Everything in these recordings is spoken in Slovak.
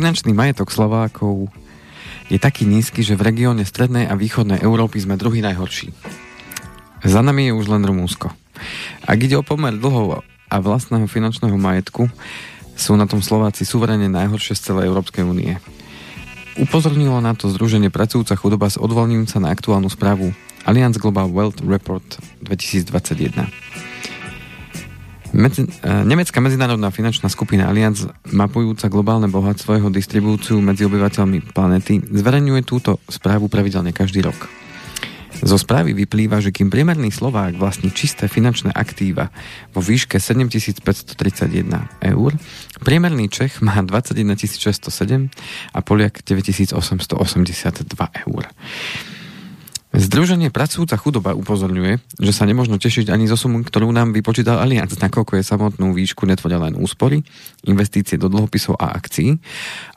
Finančný majetok Slovákov je taký nízky, že v regióne strednej a východnej Európy sme druhý najhorší. Za nami je už len Rumúnsko. Ak ide o pomer dlhov a vlastného finančného majetku, sú na tom Slováci suverene najhoršie z celej Európskej únie. Upozornilo na to Združenie pracujúca chudoba s odvolním sa na aktuálnu správu Allianz Global Wealth Report 2021. Medzi, e, nemecká medzinárodná finančná skupina Allianz, mapujúca globálne bohatstvo jeho distribúciu medzi obyvateľmi planety, zverejňuje túto správu pravidelne každý rok. Zo správy vyplýva, že kým priemerný Slovák vlastní čisté finančné aktíva vo výške 7531 eur, priemerný Čech má 21 607 a Poliak 9882 eur. Združenie pracujúca chudoba upozorňuje, že sa nemožno tešiť ani zo sumu, ktorú nám vypočítal Allianz, nakoľko je samotnú výšku netvoria len úspory, investície do dlhopisov a akcií,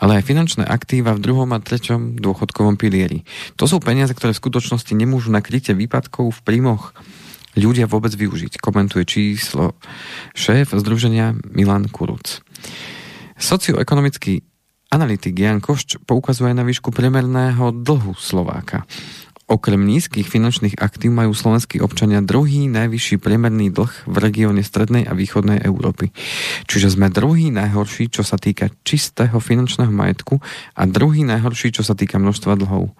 ale aj finančné aktíva v druhom a treťom dôchodkovom pilieri. To sú peniaze, ktoré v skutočnosti nemôžu na krytie výpadkov v príjmoch ľudia vôbec využiť, komentuje číslo šéf Združenia Milan Kuruc. Socioekonomický analytik Jan Košč poukazuje na výšku priemerného dlhu Slováka. Okrem nízkych finančných aktív majú slovenskí občania druhý najvyšší priemerný dlh v regióne strednej a východnej Európy. Čiže sme druhý najhorší, čo sa týka čistého finančného majetku a druhý najhorší, čo sa týka množstva dlhov.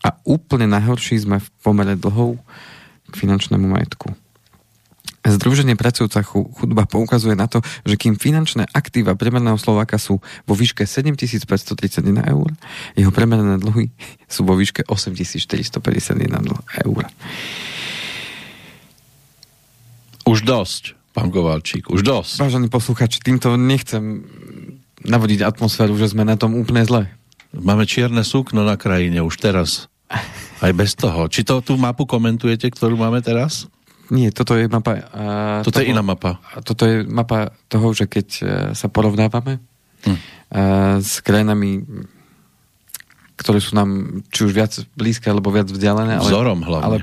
A úplne najhorší sme v pomere dlhov k finančnému majetku. Združenie pracujúca chudba poukazuje na to, že kým finančné aktíva priemerného Slováka sú vo výške 7531 eur, jeho priemerné dlhy sú vo výške 8451 eur. Už dosť, pán Kovalčík, už dosť. Vážený posluchač, týmto nechcem navodiť atmosféru, že sme na tom úplne zle. Máme čierne súkno na krajine už teraz. Aj bez toho. Či to tú mapu komentujete, ktorú máme teraz? Nie, toto je mapa... Uh, toto toho, je iná mapa. Toto je mapa toho, že keď uh, sa porovnávame hm. uh, s krajinami, ktoré sú nám či už viac blízke, alebo viac vzdialené. Ale, Vzorom hlavne. Ale,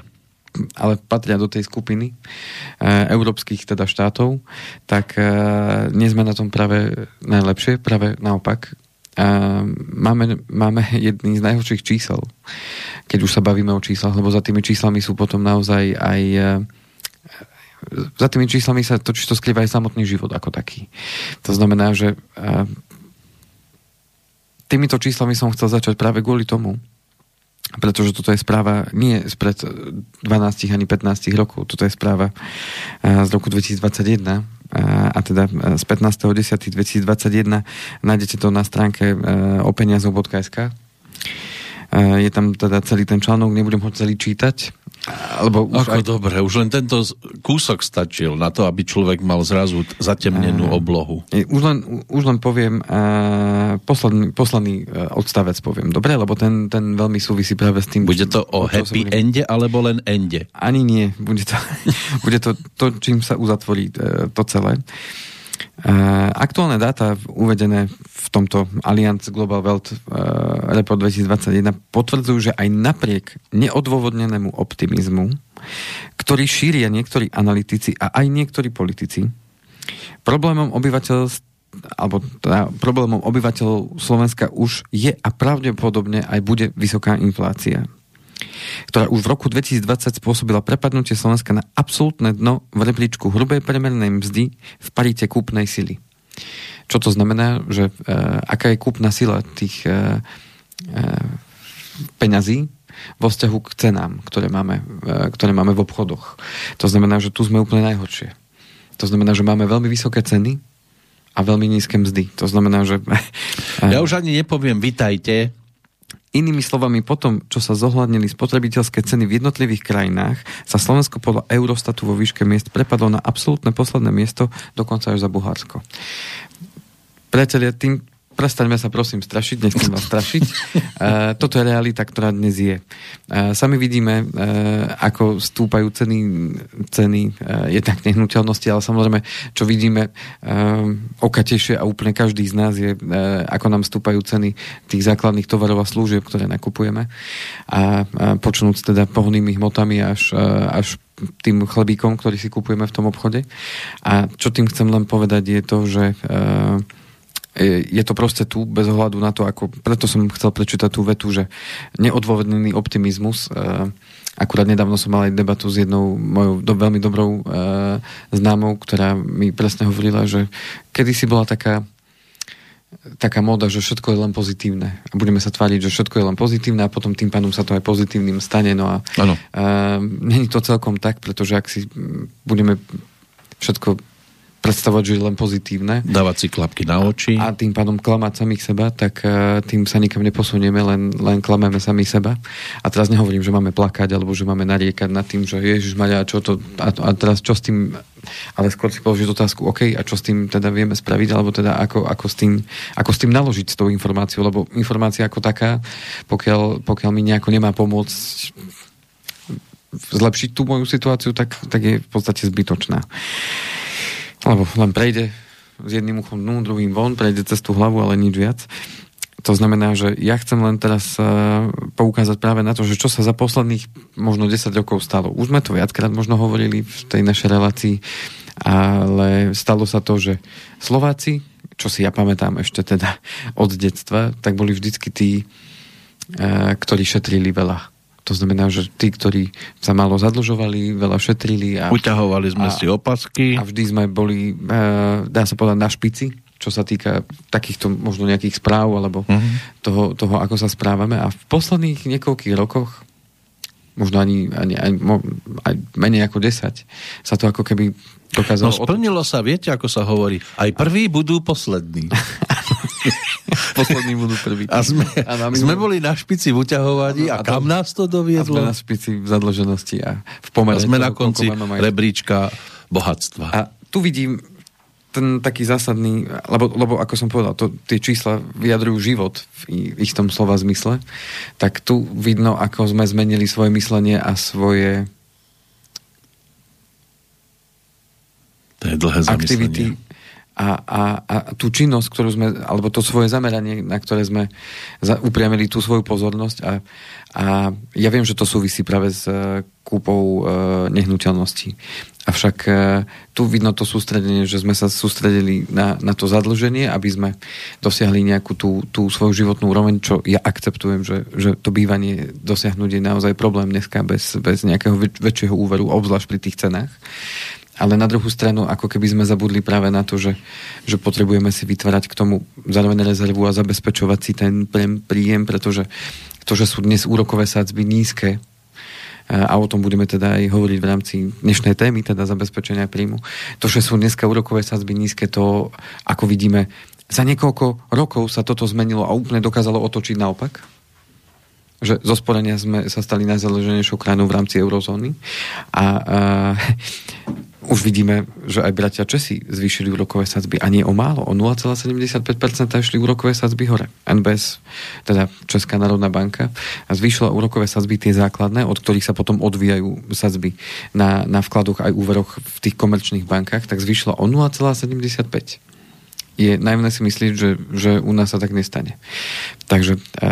ale patria do tej skupiny uh, európskych teda štátov, tak uh, nie sme na tom práve najlepšie, práve naopak. Uh, máme, máme jedný z najhorších čísel, keď už sa bavíme o číslach, lebo za tými číslami sú potom naozaj aj uh, za tými číslami sa totiž to skrýva aj samotný život ako taký. To znamená, že týmito číslami som chcel začať práve kvôli tomu, pretože toto je správa nie spred 12 ani 15 rokov, toto je správa z roku 2021 a teda z 15.10.2021 nájdete to na stránke openiazov.sk je tam teda celý ten článok, nebudem ho celý čítať, alebo už Ako aj... dobre, už len tento kúsok stačil na to, aby človek mal zrazu zatemnenú uh, oblohu. Už len, už len poviem, uh, posledný, posledný uh, odstavec poviem, dobre? Lebo ten, ten veľmi súvisí práve s tým... Bude to o happy som... ende, alebo len ende? Ani nie. Bude to, bude to, to čím sa uzatvorí uh, to celé. Uh, aktuálne dáta uvedené v tomto Allianz Global Wealth uh, Report 2021 potvrdzujú, že aj napriek neodôvodnenému optimizmu, ktorý šíria niektorí analytici a aj niektorí politici, problémom obyvateľstva alebo teda problémom obyvateľov Slovenska už je a pravdepodobne aj bude vysoká inflácia ktorá už v roku 2020 spôsobila prepadnutie Slovenska na absolútne dno v rebríčku hrubej premernej mzdy v parite kúpnej sily. Čo to znamená, že e, aká je kúpna sila tých e, e, peňazí vo vzťahu k cenám, ktoré máme, e, ktoré máme v obchodoch. To znamená, že tu sme úplne najhoršie. To znamená, že máme veľmi vysoké ceny a veľmi nízke mzdy. To znamená, že... Ja už ani nepoviem vitajte, Inými slovami, potom, čo sa zohľadnili spotrebiteľské ceny v jednotlivých krajinách, sa Slovensko podľa Eurostatu vo výške miest prepadlo na absolútne posledné miesto, dokonca až za Bulharsko. Priatelia, tým prestaňme sa prosím strašiť, nechcem vás strašiť. Uh, toto je realita, ktorá dnes je. Uh, sami vidíme, uh, ako stúpajú ceny, ceny uh, jednak nehnuteľnosti, ale samozrejme, čo vidíme uh, okatejšie a úplne každý z nás je, uh, ako nám stúpajú ceny tých základných tovarov a služieb, ktoré nakupujeme. A, uh, počnúc teda pohonnými hmotami až, uh, až tým chlebíkom, ktorý si kupujeme v tom obchode. A čo tým chcem len povedať je to, že uh, je to proste tu, bez ohľadu na to, ako, preto som chcel prečítať tú vetu, že neodôvodnený optimizmus, uh, akurát nedávno som mal aj debatu s jednou mojou do, veľmi dobrou uh, známou, ktorá mi presne hovorila, že kedysi bola taká taká móda, že všetko je len pozitívne. A budeme sa tváriť, že všetko je len pozitívne a potom tým pádom sa to aj pozitívnym stane. No a uh, není to celkom tak, pretože ak si budeme všetko predstavovať, že je len pozitívne. Dávať si klapky na oči. A, a tým pádom klamať samých seba, tak uh, tým sa nikam neposunieme, len, len klameme sami seba. A teraz nehovorím, že máme plakať, alebo že máme nariekať nad tým, že Ježiš Maria, čo to, a, a teraz čo s tým, ale skôr si položiť otázku, OK, a čo s tým teda vieme spraviť, alebo teda ako, ako, s, tým, ako s tým naložiť s tou informáciou, lebo informácia ako taká, pokiaľ, pokiaľ mi nejako nemá pomôcť zlepšiť tú moju situáciu, tak, tak je v podstate zbytočná. Lebo len prejde s jedným uchom dnu, druhým von, prejde cez tú hlavu, ale nič viac. To znamená, že ja chcem len teraz uh, poukázať práve na to, že čo sa za posledných možno 10 rokov stalo. Už sme to viackrát možno hovorili v tej našej relácii, ale stalo sa to, že Slováci, čo si ja pamätám ešte teda od detstva, tak boli vždycky tí, uh, ktorí šetrili veľa to znamená, že tí, ktorí sa málo zadlžovali, veľa šetrili. A, Uťahovali sme a, si opasky. A vždy sme boli, e, dá sa povedať, na špici, čo sa týka takýchto možno nejakých správ alebo uh-huh. toho, toho, ako sa správame. A v posledných niekoľkých rokoch, možno ani, ani, ani, ani menej ako 10, sa to ako keby dokázalo... No splnilo sa, viete, ako sa hovorí, aj prví budú poslední. Poslední budú prví. A sme, a sme boli na špici v uťahovaní a, a kam nás to doviedlo? A sme na špici v zadlženosti a v pomere. A sme na konci rebríčka bohatstva. A tu vidím ten taký zásadný, lebo, lebo ako som povedal, to, tie čísla vyjadrujú život v ich tom slova zmysle, tak tu vidno, ako sme zmenili svoje myslenie a svoje to je dlhé aktivity a, a, a tú činnosť, ktorú sme, alebo to svoje zameranie, na ktoré sme za, upriamili tú svoju pozornosť a, a ja viem, že to súvisí práve s uh, kúpou uh, nehnuteľností. Avšak uh, tu vidno to sústredenie, že sme sa sústredili na, na to zadlženie, aby sme dosiahli nejakú tú, tú svoju životnú úroveň, čo ja akceptujem, že, že to bývanie dosiahnuť je naozaj problém dneska bez, bez nejakého väč- väčšieho úveru, obzvlášť pri tých cenách ale na druhú stranu, ako keby sme zabudli práve na to, že, že potrebujeme si vytvárať k tomu zároveň rezervu a zabezpečovať si ten príjem, pretože to, že sú dnes úrokové sádzby nízke, a o tom budeme teda aj hovoriť v rámci dnešnej témy, teda zabezpečenia príjmu. To, že sú dneska úrokové sadzby nízke, to, ako vidíme, za niekoľko rokov sa toto zmenilo a úplne dokázalo otočiť naopak že zo sporenia sme sa stali najzaleženejšou krajinou v rámci eurozóny a, a už vidíme, že aj bratia Česi zvýšili úrokové sadzby a nie o málo, o 0,75% išli úrokové sadzby hore. NBS, teda Česká národná banka, zvýšila úrokové sadzby tie základné, od ktorých sa potom odvíjajú sadzby na, na vkladoch aj úveroch v tých komerčných bankách, tak zvýšila o 0,75 je najmä si myslieť, že, že u nás sa tak nestane. Takže e,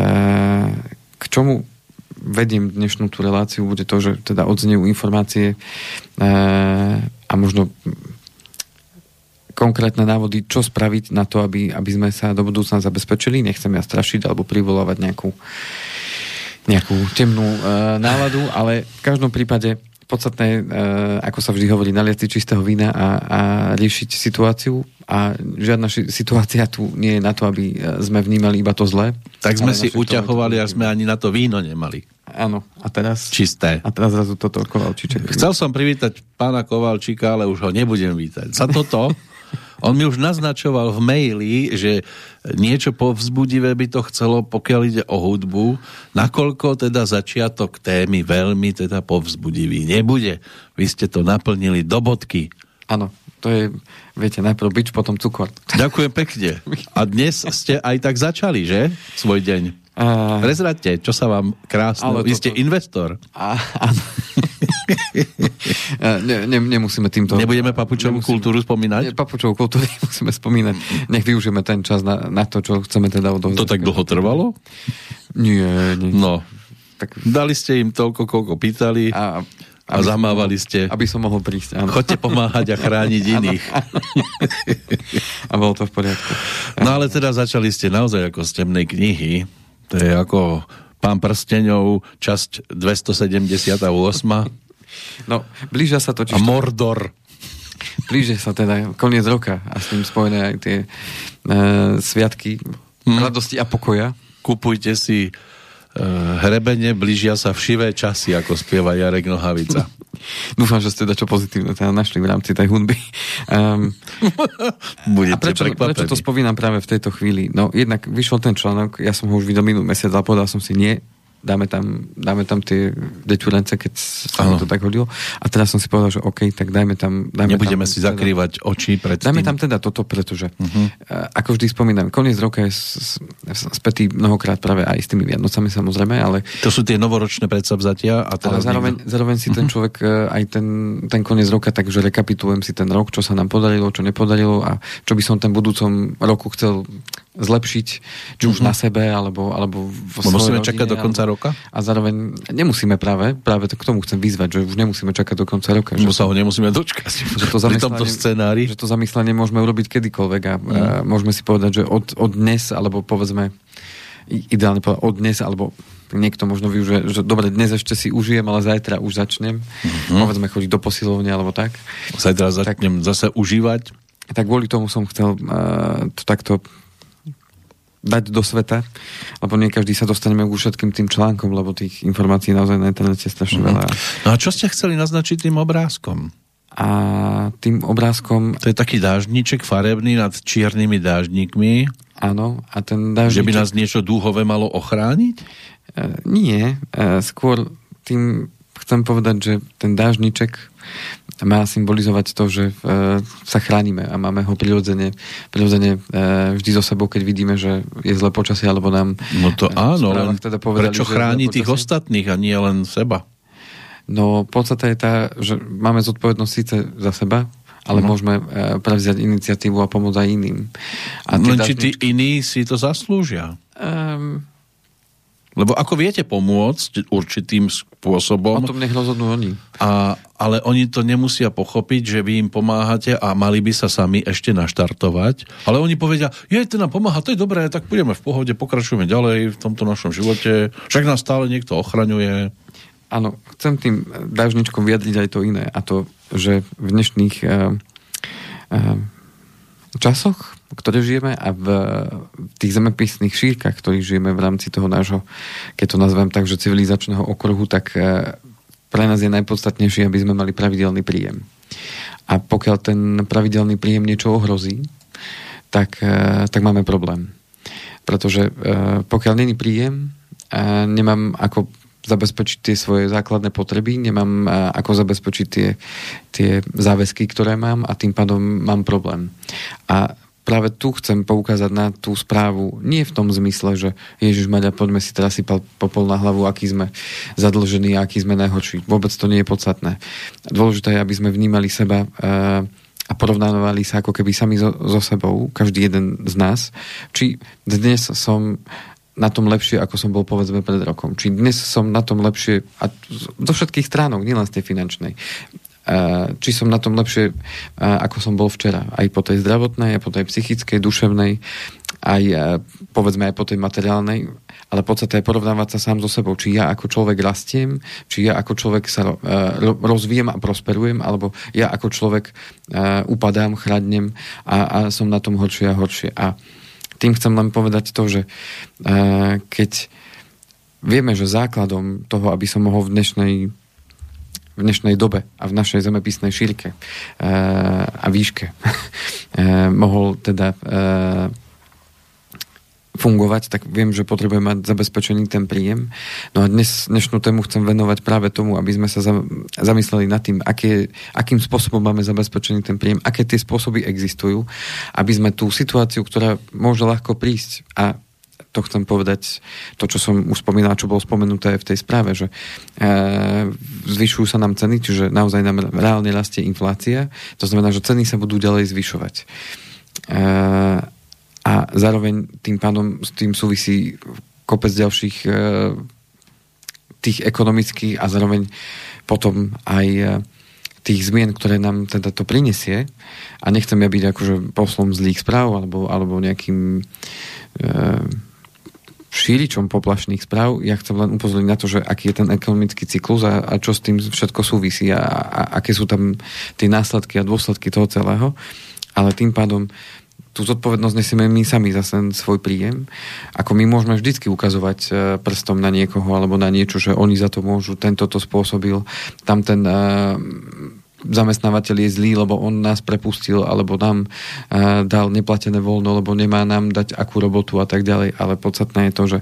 k čomu vediem dnešnú tú reláciu, bude to, že teda odznejú informácie e, a možno konkrétne návody, čo spraviť na to, aby, aby sme sa do budúcna zabezpečili. Nechcem ja strašiť alebo privolávať nejakú, nejakú temnú e, náladu, ale v každom prípade podstatné, e, ako sa vždy hovorí, naliať si čistého vína a, a riešiť situáciu a žiadna ši- situácia tu nie je na to, aby e, sme vnímali iba to zlé. Tak sme si uťahovali, až sme ani na to víno nemali. Áno, a teraz... Čisté. A teraz zrazu toto Kovalčíček. Chcel som privítať pána Kovalčíka, ale už ho nebudem vítať. Za toto on mi už naznačoval v maili, že niečo povzbudivé by to chcelo, pokiaľ ide o hudbu, nakoľko teda začiatok témy veľmi teda povzbudivý nebude. Vy ste to naplnili do bodky. Áno, to je, viete, najprv bič, potom cukor. Ďakujem pekne. A dnes ste aj tak začali, že? Svoj deň. Uh, Prezradte, čo sa vám krásne... Vy ste investor. A, áno. ne, ne, nemusíme týmto... Nebudeme papučovú nemusíme, kultúru spomínať? Ne, papučovú kultúru musíme spomínať. Nech využijeme ten čas na, na to, čo chceme teda odovzdať. To tak dlho trvalo? Nie, nie. No, tak... dali ste im toľko, koľko pýtali. A A zamávali ste. Aby som mohol prísť, áno. Chodte pomáhať a chrániť iných. a bolo to v poriadku. No ale teda začali ste naozaj ako z temnej knihy. To je ako Pán prsteňov, časť 278. No, blížia sa totiž... A Mordor. Blíže sa teda koniec roka a s tým spojené aj tie e, sviatky hmm. radosti a pokoja. Kupujte si uh, hrebene, blížia sa všivé časy, ako spieva Jarek Nohavica. Dúfam, že ste čo pozitívne teda našli v rámci tej hudby. Um, Budete a prečo, prečo to spomínam práve v tejto chvíli? No jednak vyšiel ten článok, ja som ho už videl minulý mesiac a povedal som si, nie, dáme tam, dáme tam tie deťurence, keď sa to tak hodilo. A teraz som si povedal, že OK, tak dajme tam... Dajme Nebudeme tam, si teda, zakrývať oči pred Dajme tým. tam teda toto, pretože uh-huh. ako vždy spomínam, koniec roka je spätý mnohokrát práve aj s tými Vianocami samozrejme, ale... To sú tie novoročné predsavzatia a teraz... Ale zároveň, niekto... zároveň si ten mhm. človek uh-huh. aj ten, ten koniec roka, takže rekapitulujem si ten rok, čo sa nám podarilo, čo nepodarilo a čo by som ten budúcom roku chcel zlepšiť, či už mm-hmm. na sebe, alebo, alebo vo svojej Musíme rodine, čakať do konca alebo, roka? A zároveň nemusíme práve, práve to k tomu chcem vyzvať, že už nemusíme čakať do konca roka. Že sa ho nemusíme dočkať. Že to pri tomto scenári. Že to zamyslenie môžeme urobiť kedykoľvek a, mm. a môžeme si povedať, že od, od dnes, alebo povedzme ideálne povedať od dnes, alebo niekto možno využije, že dobre, dnes ešte si užijem, ale zajtra už začnem. Mm-hmm. Povedzme chodiť do posilovne alebo tak. Zajtra začnem tak, zase užívať. Tak kvôli tomu som chcel uh, to takto dať do sveta, lebo nie každý sa dostaneme k všetkým tým článkom, lebo tých informácií naozaj na internete je strašne mm-hmm. veľa. No a čo ste chceli naznačiť tým obrázkom? A tým obrázkom... To je taký dážniček farebný nad čiernymi dážnikmi. Áno, a ten dážniček... Že by nás niečo dúhové malo ochrániť? E, nie, e, skôr tým chcem povedať, že ten dážniček má symbolizovať to, že e, sa chránime a máme ho prirodzene, prirodzene e, vždy so sebou, keď vidíme, že je zlé počasie, alebo nám No to e, áno, teda povedali, prečo chráni tých ostatných a nie len seba? No podstate je tá, že máme zodpovednosť síce za seba, ale no. môžeme prevziať iniciatívu a pomôcť aj iným. A len či tí iní si to zaslúžia? Um, lebo ako viete pomôcť určitým spôsobom... O tom nech rozhodnú oni. A, ale oni to nemusia pochopiť, že vy im pomáhate a mali by sa sami ešte naštartovať. Ale oni povedia, je, to nám pomáha, to je dobré, tak budeme v pohode, pokračujeme ďalej v tomto našom živote. Však nás stále niekto ochraňuje. Áno, chcem tým dážničkom vyjadriť aj to iné. A to, že v dnešných uh, uh, časoch ktoré žijeme a v, v tých zemepisných šírkach, ktorých žijeme v rámci toho nášho, keď to nazvem tak, že civilizačného okruhu, tak e, pre nás je najpodstatnejšie, aby sme mali pravidelný príjem. A pokiaľ ten pravidelný príjem niečo ohrozí, tak, e, tak máme problém. Pretože e, pokiaľ není príjem, nemám ako zabezpečiť tie svoje základné potreby, nemám ako zabezpečiť tie, tie záväzky, ktoré mám a tým pádom mám problém. A práve tu chcem poukázať na tú správu. Nie v tom zmysle, že Ježiš Maďa, poďme si teraz sypal popol na hlavu, aký sme zadlžení aký sme najhorší. Vôbec to nie je podstatné. Dôležité je, aby sme vnímali seba uh, a porovnávali sa ako keby sami so, so sebou, každý jeden z nás. Či dnes som na tom lepšie, ako som bol povedzme pred rokom. Či dnes som na tom lepšie a zo všetkých stránok, nielen z tej finančnej či som na tom lepšie, ako som bol včera. Aj po tej zdravotnej, aj po tej psychickej, duševnej, aj povedzme aj po tej materiálnej, ale podstate je porovnávať sa sám so sebou. Či ja ako človek rastiem, či ja ako človek sa rozvíjem a prosperujem, alebo ja ako človek upadám, chradnem a, a som na tom horšie a horšie. A tým chcem len povedať to, že keď vieme, že základom toho, aby som mohol v dnešnej v dnešnej dobe a v našej zemepisnej šírke e, a výške e, mohol teda e, fungovať, tak viem, že potrebujem mať zabezpečený ten príjem. No a dnes, dnešnú tému chcem venovať práve tomu, aby sme sa zamysleli nad tým, aké, akým spôsobom máme zabezpečený ten príjem, aké tie spôsoby existujú, aby sme tú situáciu, ktorá môže ľahko prísť a to chcem povedať, to, čo som už spomínal, čo bolo spomenuté v tej správe, že e, zvyšujú sa nám ceny, čiže naozaj nám reálne rastie inflácia, to znamená, že ceny sa budú ďalej zvyšovať. E, a zároveň tým pádom s tým súvisí kopec ďalších e, tých ekonomických a zároveň potom aj tých zmien, ktoré nám teda to prinesie a nechcem ja byť akože poslom zlých správ alebo, alebo nejakým e, šíričom poplašných správ. Ja chcem len upozorniť na to, že aký je ten ekonomický cyklus a, a čo s tým všetko súvisí a, a aké sú tam tie následky a dôsledky toho celého. Ale tým pádom tú zodpovednosť nesieme my sami za ten svoj príjem. Ako my môžeme vždycky ukazovať e, prstom na niekoho alebo na niečo, že oni za to môžu, tento to spôsobil, tam ten uh, zamestnávateľ je zlý, lebo on nás prepustil, alebo nám uh, dal neplatené voľno, lebo nemá nám dať akú robotu a tak ďalej. Ale podstatné je to, že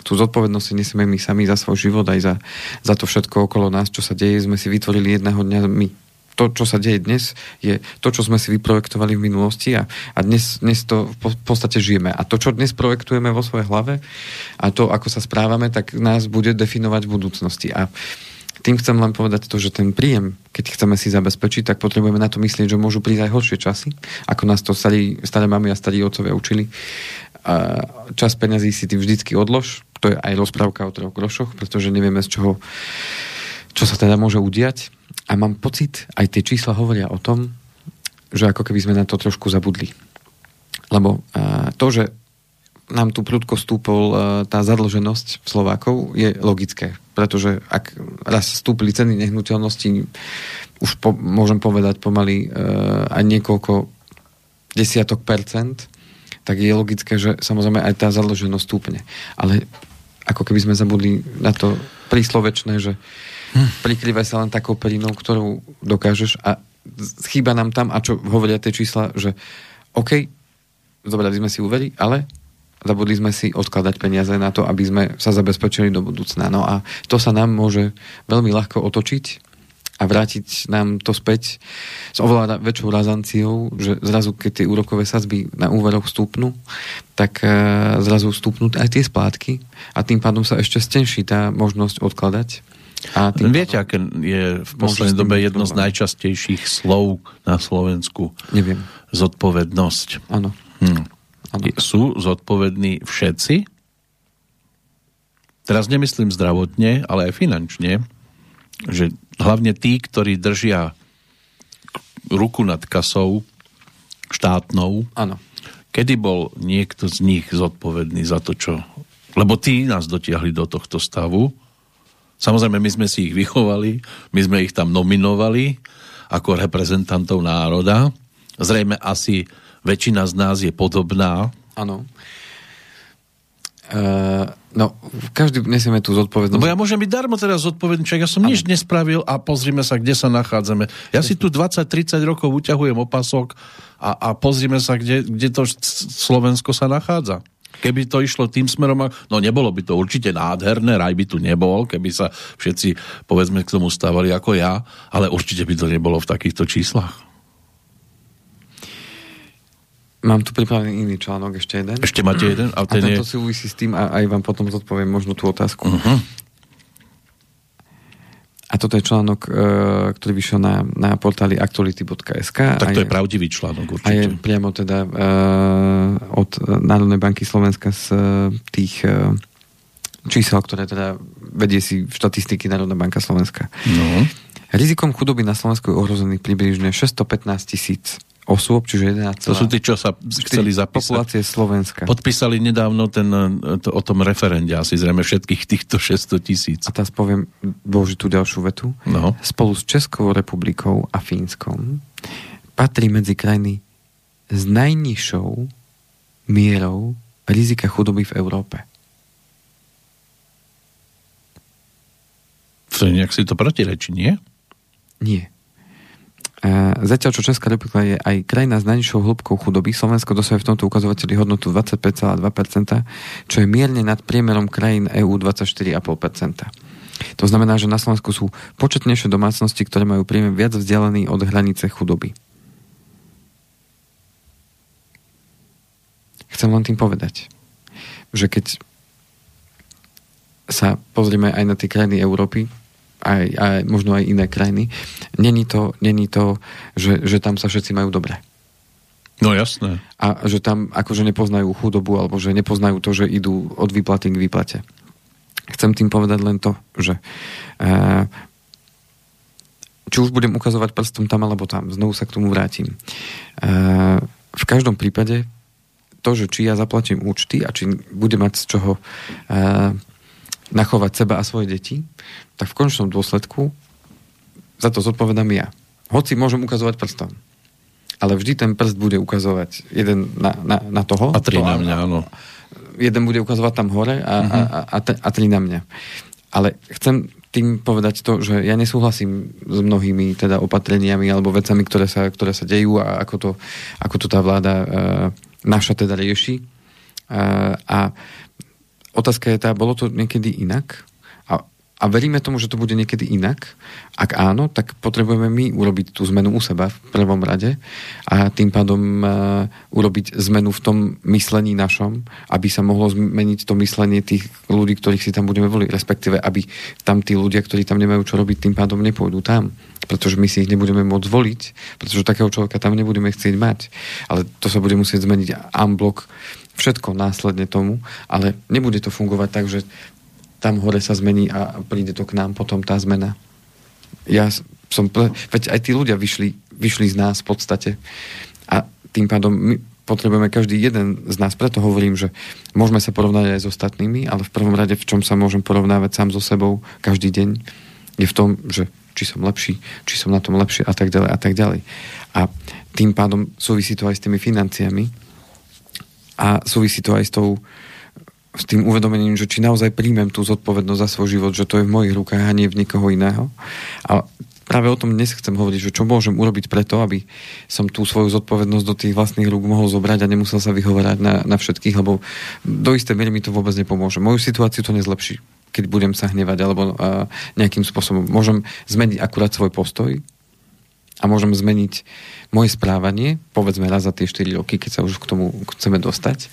tú zodpovednosť si nesieme my sami za svoj život, aj za, za to všetko okolo nás, čo sa deje, sme si vytvorili jedného dňa my to, čo sa deje dnes, je to, čo sme si vyprojektovali v minulosti a, a dnes, dnes to v podstate žijeme. A to, čo dnes projektujeme vo svojej hlave a to, ako sa správame, tak nás bude definovať v budúcnosti. A tým chcem len povedať to, že ten príjem, keď chceme si zabezpečiť, tak potrebujeme na to myslieť, že môžu prísť aj horšie časy, ako nás to starí, staré mamy a starí otcovia učili. Čas peňazí si ty vždycky odlož, to je aj rozprávka o troch grošoch, pretože nevieme z čoho, čo sa teda môže udiať a mám pocit, aj tie čísla hovoria o tom, že ako keby sme na to trošku zabudli. Lebo to, že nám tu prudko stúpol tá zadlženosť Slovákov, je logické. Pretože ak raz stúpli ceny nehnuteľností, už po, môžem povedať pomaly uh, aj niekoľko desiatok percent, tak je logické, že samozrejme aj tá zadlženosť stúpne. Ale ako keby sme zabudli na to príslovečné, že Prikryvaj sa len takou perinou, ktorú dokážeš a chýba nám tam, a čo hovoria tie čísla, že OK, zobrali sme si úvery, ale zabudli sme si odkladať peniaze na to, aby sme sa zabezpečili do budúcna. No a to sa nám môže veľmi ľahko otočiť a vrátiť nám to späť s oveľa väčšou razanciou, že zrazu, keď tie úrokové sadzby na úveroch stúpnú, tak uh, zrazu stúpnú aj tie splátky a tým pádom sa ešte stenší tá možnosť odkladať a Viete, aké je v poslednej dobe jedno z najčastejších slov na Slovensku? Neviem. Zodpovednosť. Áno. Hm. Sú zodpovední všetci? Teraz nemyslím zdravotne, ale aj finančne, že hlavne tí, ktorí držia ruku nad kasou štátnou, Áno. kedy bol niekto z nich zodpovedný za to, čo... Lebo tí nás dotiahli do tohto stavu, Samozrejme, my sme si ich vychovali, my sme ich tam nominovali ako reprezentantov národa. Zrejme asi väčšina z nás je podobná. Áno. Uh, no, každý nesieme tú zodpovednosť. Lebo ja môžem byť darmo teraz zodpovedný, čak ja som ano. nič nespravil a pozrime sa, kde sa nachádzame. Ja si tu 20-30 rokov uťahujem opasok a, a pozrime sa, kde, kde to Slovensko sa nachádza. Keby to išlo tým smerom, no nebolo by to určite nádherné, raj by tu nebol, keby sa všetci, povedzme, k tomu stávali ako ja, ale určite by to nebolo v takýchto číslach. Mám tu pripravený iný článok, ešte jeden. Ešte máte jeden? A, ten a tento je... súvisí s tým a aj vám potom zodpoviem možno tú otázku. Uh-huh. A toto je článok, e, ktorý vyšiel na, na portáli aktuality.sk. Tak to je, je pravdivý článok určite. A je priamo teda uh, od Národnej banky Slovenska z uh, tých uh, čísel, ktoré teda vedie si štatistiky Národná banka Slovenska. No. Rizikom chudoby na Slovensku je ohrozených približne 615 tisíc osôb, čiže 11. To sú tí, čo sa chceli zapísať. Populácie Slovenska. Podpísali nedávno ten, to, o tom referende, asi zrejme všetkých týchto 600 tisíc. A teraz poviem dôležitú ďalšiu vetu. No. Spolu s Českou republikou a Fínskom patrí medzi krajiny s najnižšou mierou rizika chudoby v Európe. To nejak si to protirečí, nie? Nie. Zatiaľ, čo Česká republika je aj krajina s najnižšou hĺbkou chudoby, Slovensko dosahuje v tomto ukazovateli hodnotu 25,2%, čo je mierne nad priemerom krajín EU 24,5%. To znamená, že na Slovensku sú početnejšie domácnosti, ktoré majú príjem viac vzdialený od hranice chudoby. Chcem len tým povedať, že keď sa pozrieme aj na tie krajiny Európy, aj, aj možno aj iné krajiny. Není to, není to že, že tam sa všetci majú dobre. No jasné. A že tam akože nepoznajú chudobu alebo že nepoznajú to, že idú od výplaty k výplate. chcem tým povedať len to, že uh, či už budem ukazovať prstom tam alebo tam, znovu sa k tomu vrátim. Uh, v každom prípade to, že či ja zaplatím účty a či bude mať z čoho uh, nachovať seba a svoje deti, tak v končnom dôsledku za to zodpovedám ja. Hoci môžem ukazovať prstom. Ale vždy ten prst bude ukazovať jeden na, na, na toho. A tri na mňa, áno. Jeden bude ukazovať tam hore a, uh-huh. a, a, a, a tri na mňa. Ale chcem tým povedať to, že ja nesúhlasím s mnohými teda opatreniami alebo vecami, ktoré sa, ktoré sa dejú a ako to, ako to tá vláda uh, naša teda rieši. Uh, a otázka je tá, bolo to niekedy inak? A veríme tomu, že to bude niekedy inak. Ak áno, tak potrebujeme my urobiť tú zmenu u seba v prvom rade a tým pádom uh, urobiť zmenu v tom myslení našom, aby sa mohlo zmeniť to myslenie tých ľudí, ktorých si tam budeme voliť, respektíve aby tam tí ľudia, ktorí tam nemajú čo robiť, tým pádom nepôjdu tam. Pretože my si ich nebudeme môcť voliť, pretože takého človeka tam nebudeme chcieť mať. Ale to sa bude musieť zmeniť unblock všetko následne tomu, ale nebude to fungovať tak, že tam hore sa zmení a príde to k nám potom tá zmena. Ja som, veď aj tí ľudia vyšli, vyšli z nás v podstate a tým pádom my potrebujeme každý jeden z nás, preto hovorím, že môžeme sa porovnať aj s ostatnými, ale v prvom rade, v čom sa môžem porovnávať sám so sebou každý deň, je v tom, že či som lepší, či som na tom lepšie a tak ďalej a tak ďalej. A tým pádom súvisí to aj s tými financiami a súvisí to aj s tou s tým uvedomením, že či naozaj príjmem tú zodpovednosť za svoj život, že to je v mojich rukách a nie v nikoho iného. A práve o tom dnes chcem hovoriť, že čo môžem urobiť preto, aby som tú svoju zodpovednosť do tých vlastných rúk mohol zobrať a nemusel sa vyhovorať na, na všetkých, lebo do istej miery mi to vôbec nepomôže. Moju situáciu to nezlepší, keď budem sa hnevať alebo uh, nejakým spôsobom. Môžem zmeniť akurát svoj postoj a môžem zmeniť moje správanie, povedzme raz za tie 4 roky, keď sa už k tomu chceme dostať,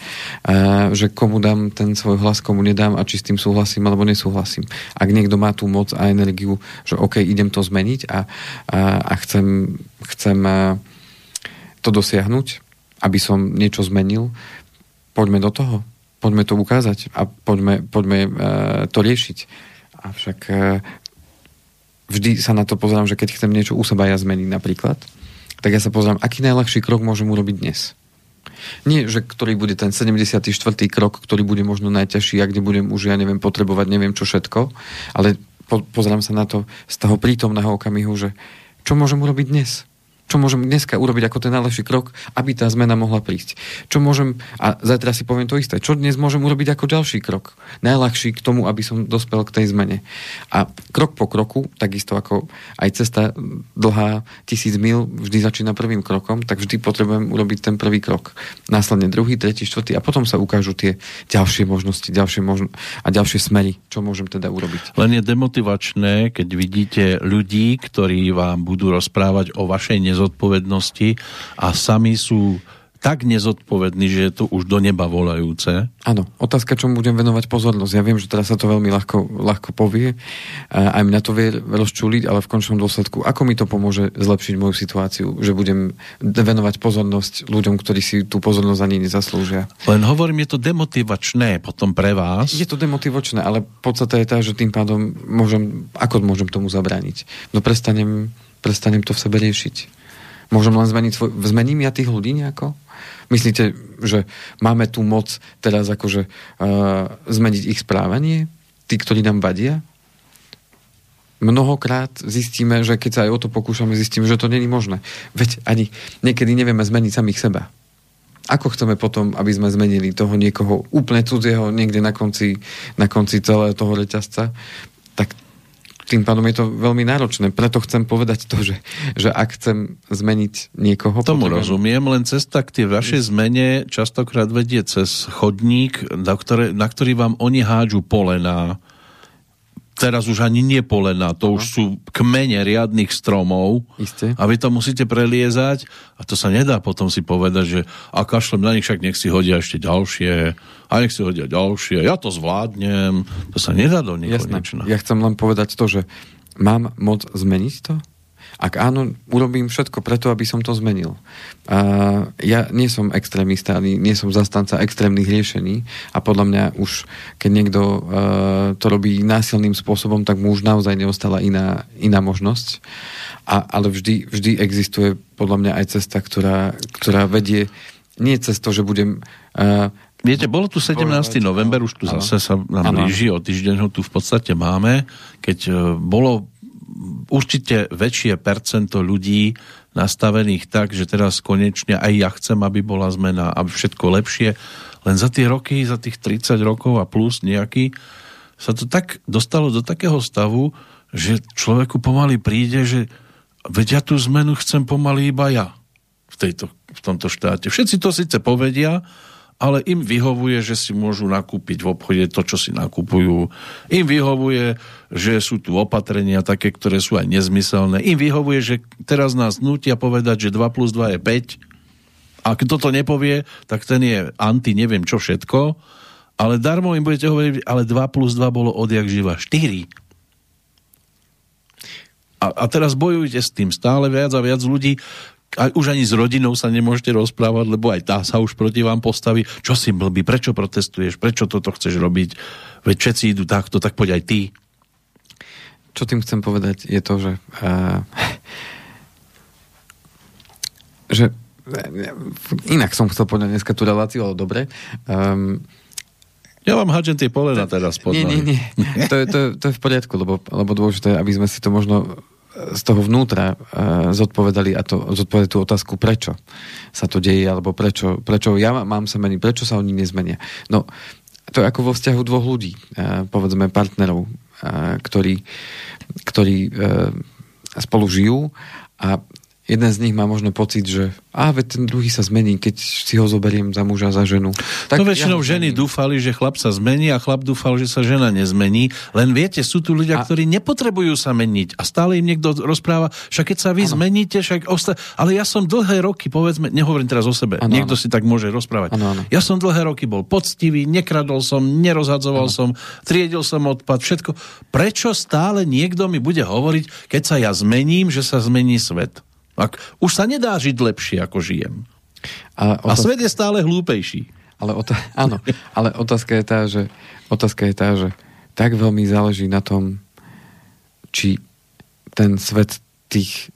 že komu dám ten svoj hlas, komu nedám a či s tým súhlasím alebo nesúhlasím. Ak niekto má tú moc a energiu, že OK, idem to zmeniť a, a, a chcem, chcem to dosiahnuť, aby som niečo zmenil, poďme do toho. Poďme to ukázať a poďme, poďme to riešiť. Avšak vždy sa na to pozerám, že keď chcem niečo u seba ja zmeniť napríklad, tak ja sa pozriem, aký najľahší krok môžem urobiť dnes. Nie, že ktorý bude ten 74. krok, ktorý bude možno najťažší a kde budem už, ja neviem, potrebovať neviem čo všetko, ale po, pozrám sa na to z toho prítomného okamihu, že čo môžem urobiť dnes? Čo môžem dneska urobiť ako ten najlepší krok, aby tá zmena mohla prísť. Čo môžem, a zajtra si poviem to isté, čo dnes môžem urobiť ako ďalší krok, najľahší k tomu, aby som dospel k tej zmene. A krok po kroku, takisto ako aj cesta dlhá tisíc mil vždy začína prvým krokom, tak vždy potrebujem urobiť ten prvý krok. Následne druhý, tretí, štvrtý a potom sa ukážu tie ďalšie možnosti ďalšie možno, a ďalšie smery, čo môžem teda urobiť. Len je demotivačné, keď vidíte ľudí, ktorí vám budú rozprávať o vašej nezodpovednosti a sami sú tak nezodpovední, že je to už do neba volajúce. Áno, otázka, čomu budem venovať pozornosť. Ja viem, že teraz sa to veľmi ľahko, ľahko povie, aj mňa to vie rozčúliť, ale v končnom dôsledku, ako mi to pomôže zlepšiť moju situáciu, že budem venovať pozornosť ľuďom, ktorí si tú pozornosť ani nezaslúžia. Len hovorím, je to demotivačné potom pre vás. Je to demotivačné, ale podstata je tá, že tým pádom môžem, ako môžem tomu zabrániť? No prestanem, prestanem to v sebe riešiť Môžem len zmeniť svoj... Zmením ja tých ľudí nejako? Myslíte, že máme tu moc teraz akože uh, zmeniť ich správanie? Tí, ktorí nám vadia? Mnohokrát zistíme, že keď sa aj o to pokúšame, zistíme, že to není možné. Veď ani niekedy nevieme zmeniť samých seba. Ako chceme potom, aby sme zmenili toho niekoho úplne cudzieho niekde na konci, na konci celého toho reťazca? Tým pádom je to veľmi náročné. Preto chcem povedať to, že, že ak chcem zmeniť niekoho... Tomu potrebujem... rozumiem, len cesta k tej vašej zmene častokrát vedie cez chodník, na, ktoré, na ktorý vám oni hádžu polená, teraz už ani nie polená, to už sú kmene riadných stromov Isté. a vy to musíte preliezať a to sa nedá potom si povedať, že a kašlem na nich, však nech si hodia ešte ďalšie a nech si hodia ďalšie, ja to zvládnem, to sa nedá do nekonečna. Ja chcem len povedať to, že mám moc zmeniť to? Ak áno, urobím všetko preto, aby som to zmenil. A ja nie som extrémista, ani nie som zastanca extrémnych riešení a podľa mňa už, keď niekto uh, to robí násilným spôsobom, tak mu už naozaj neostala iná, iná možnosť. A, ale vždy, vždy existuje podľa mňa aj cesta, ktorá, ktorá vedie nie cez to, že budem uh, Viete, bolo tu 17. november, už tu ano. zase sa nám blíži, o týždeň ho tu v podstate máme, keď e, bolo určite väčšie percento ľudí nastavených tak, že teraz konečne aj ja chcem, aby bola zmena, aby všetko lepšie. Len za tie roky, za tých 30 rokov a plus nejaký, sa to tak dostalo do takého stavu, že človeku pomaly príde, že veď ja tú zmenu chcem pomaly iba ja v, tejto, v tomto štáte. Všetci to síce povedia, ale im vyhovuje, že si môžu nakúpiť v obchode to, čo si nakupujú. Im vyhovuje, že sú tu opatrenia také, ktoré sú aj nezmyselné. Im vyhovuje, že teraz nás nutia povedať, že 2 plus 2 je 5. A kto to nepovie, tak ten je anti neviem čo všetko. Ale darmo im budete hovoriť, ale 2 plus 2 bolo odjak živa 4. A, a teraz bojujete s tým stále viac a viac ľudí a už ani s rodinou sa nemôžete rozprávať, lebo aj tá sa už proti vám postaví. Čo si blbý, prečo protestuješ, prečo toto chceš robiť? Veď všetci idú takto, tak poď aj ty. Čo tým chcem povedať je to, že uh, že inak som chcel povedať dneska tú reláciu, ale dobre. Um, ja vám hádžem tie polena teraz pod Nie, nie, nie. To je, to, to je v poriadku, lebo, lebo dôležité, aby sme si to možno z toho vnútra uh, zodpovedali a to, zodpovedali tú otázku, prečo sa to deje, alebo prečo, prečo ja mám sa meniť, prečo sa oni nezmenia. No, to je ako vo vzťahu dvoch ľudí, uh, povedzme partnerov, uh, ktorí, ktorí spolu žijú a jeden z nich má možno pocit, že a veď ten druhý sa zmení, keď si ho zoberiem za muža, za ženu. Tak no väčšinou ja ženy dúfali, že chlap sa zmení a chlap dúfal, že sa žena nezmení. Len viete, sú tu ľudia, a... ktorí nepotrebujú sa meniť a stále im niekto rozpráva, však keď sa vy ano. zmeníte, však osta... ale ja som dlhé roky, povedzme, nehovorím teraz o sebe, ano, niekto ano. si tak môže rozprávať. Ano, ano. Ja som dlhé roky bol poctivý, nekradol som, nerozhadzoval ano. som, triedil som odpad, všetko. Prečo stále niekto mi bude hovoriť, keď sa ja zmením, že sa zmení svet? Ak, už sa nedá žiť lepšie, ako žijem. A, otáz... a svet je stále hlúpejší. Ale otá... Áno, ale otázka je tá, že otázka je tá, že tak veľmi záleží na tom, či ten svet tých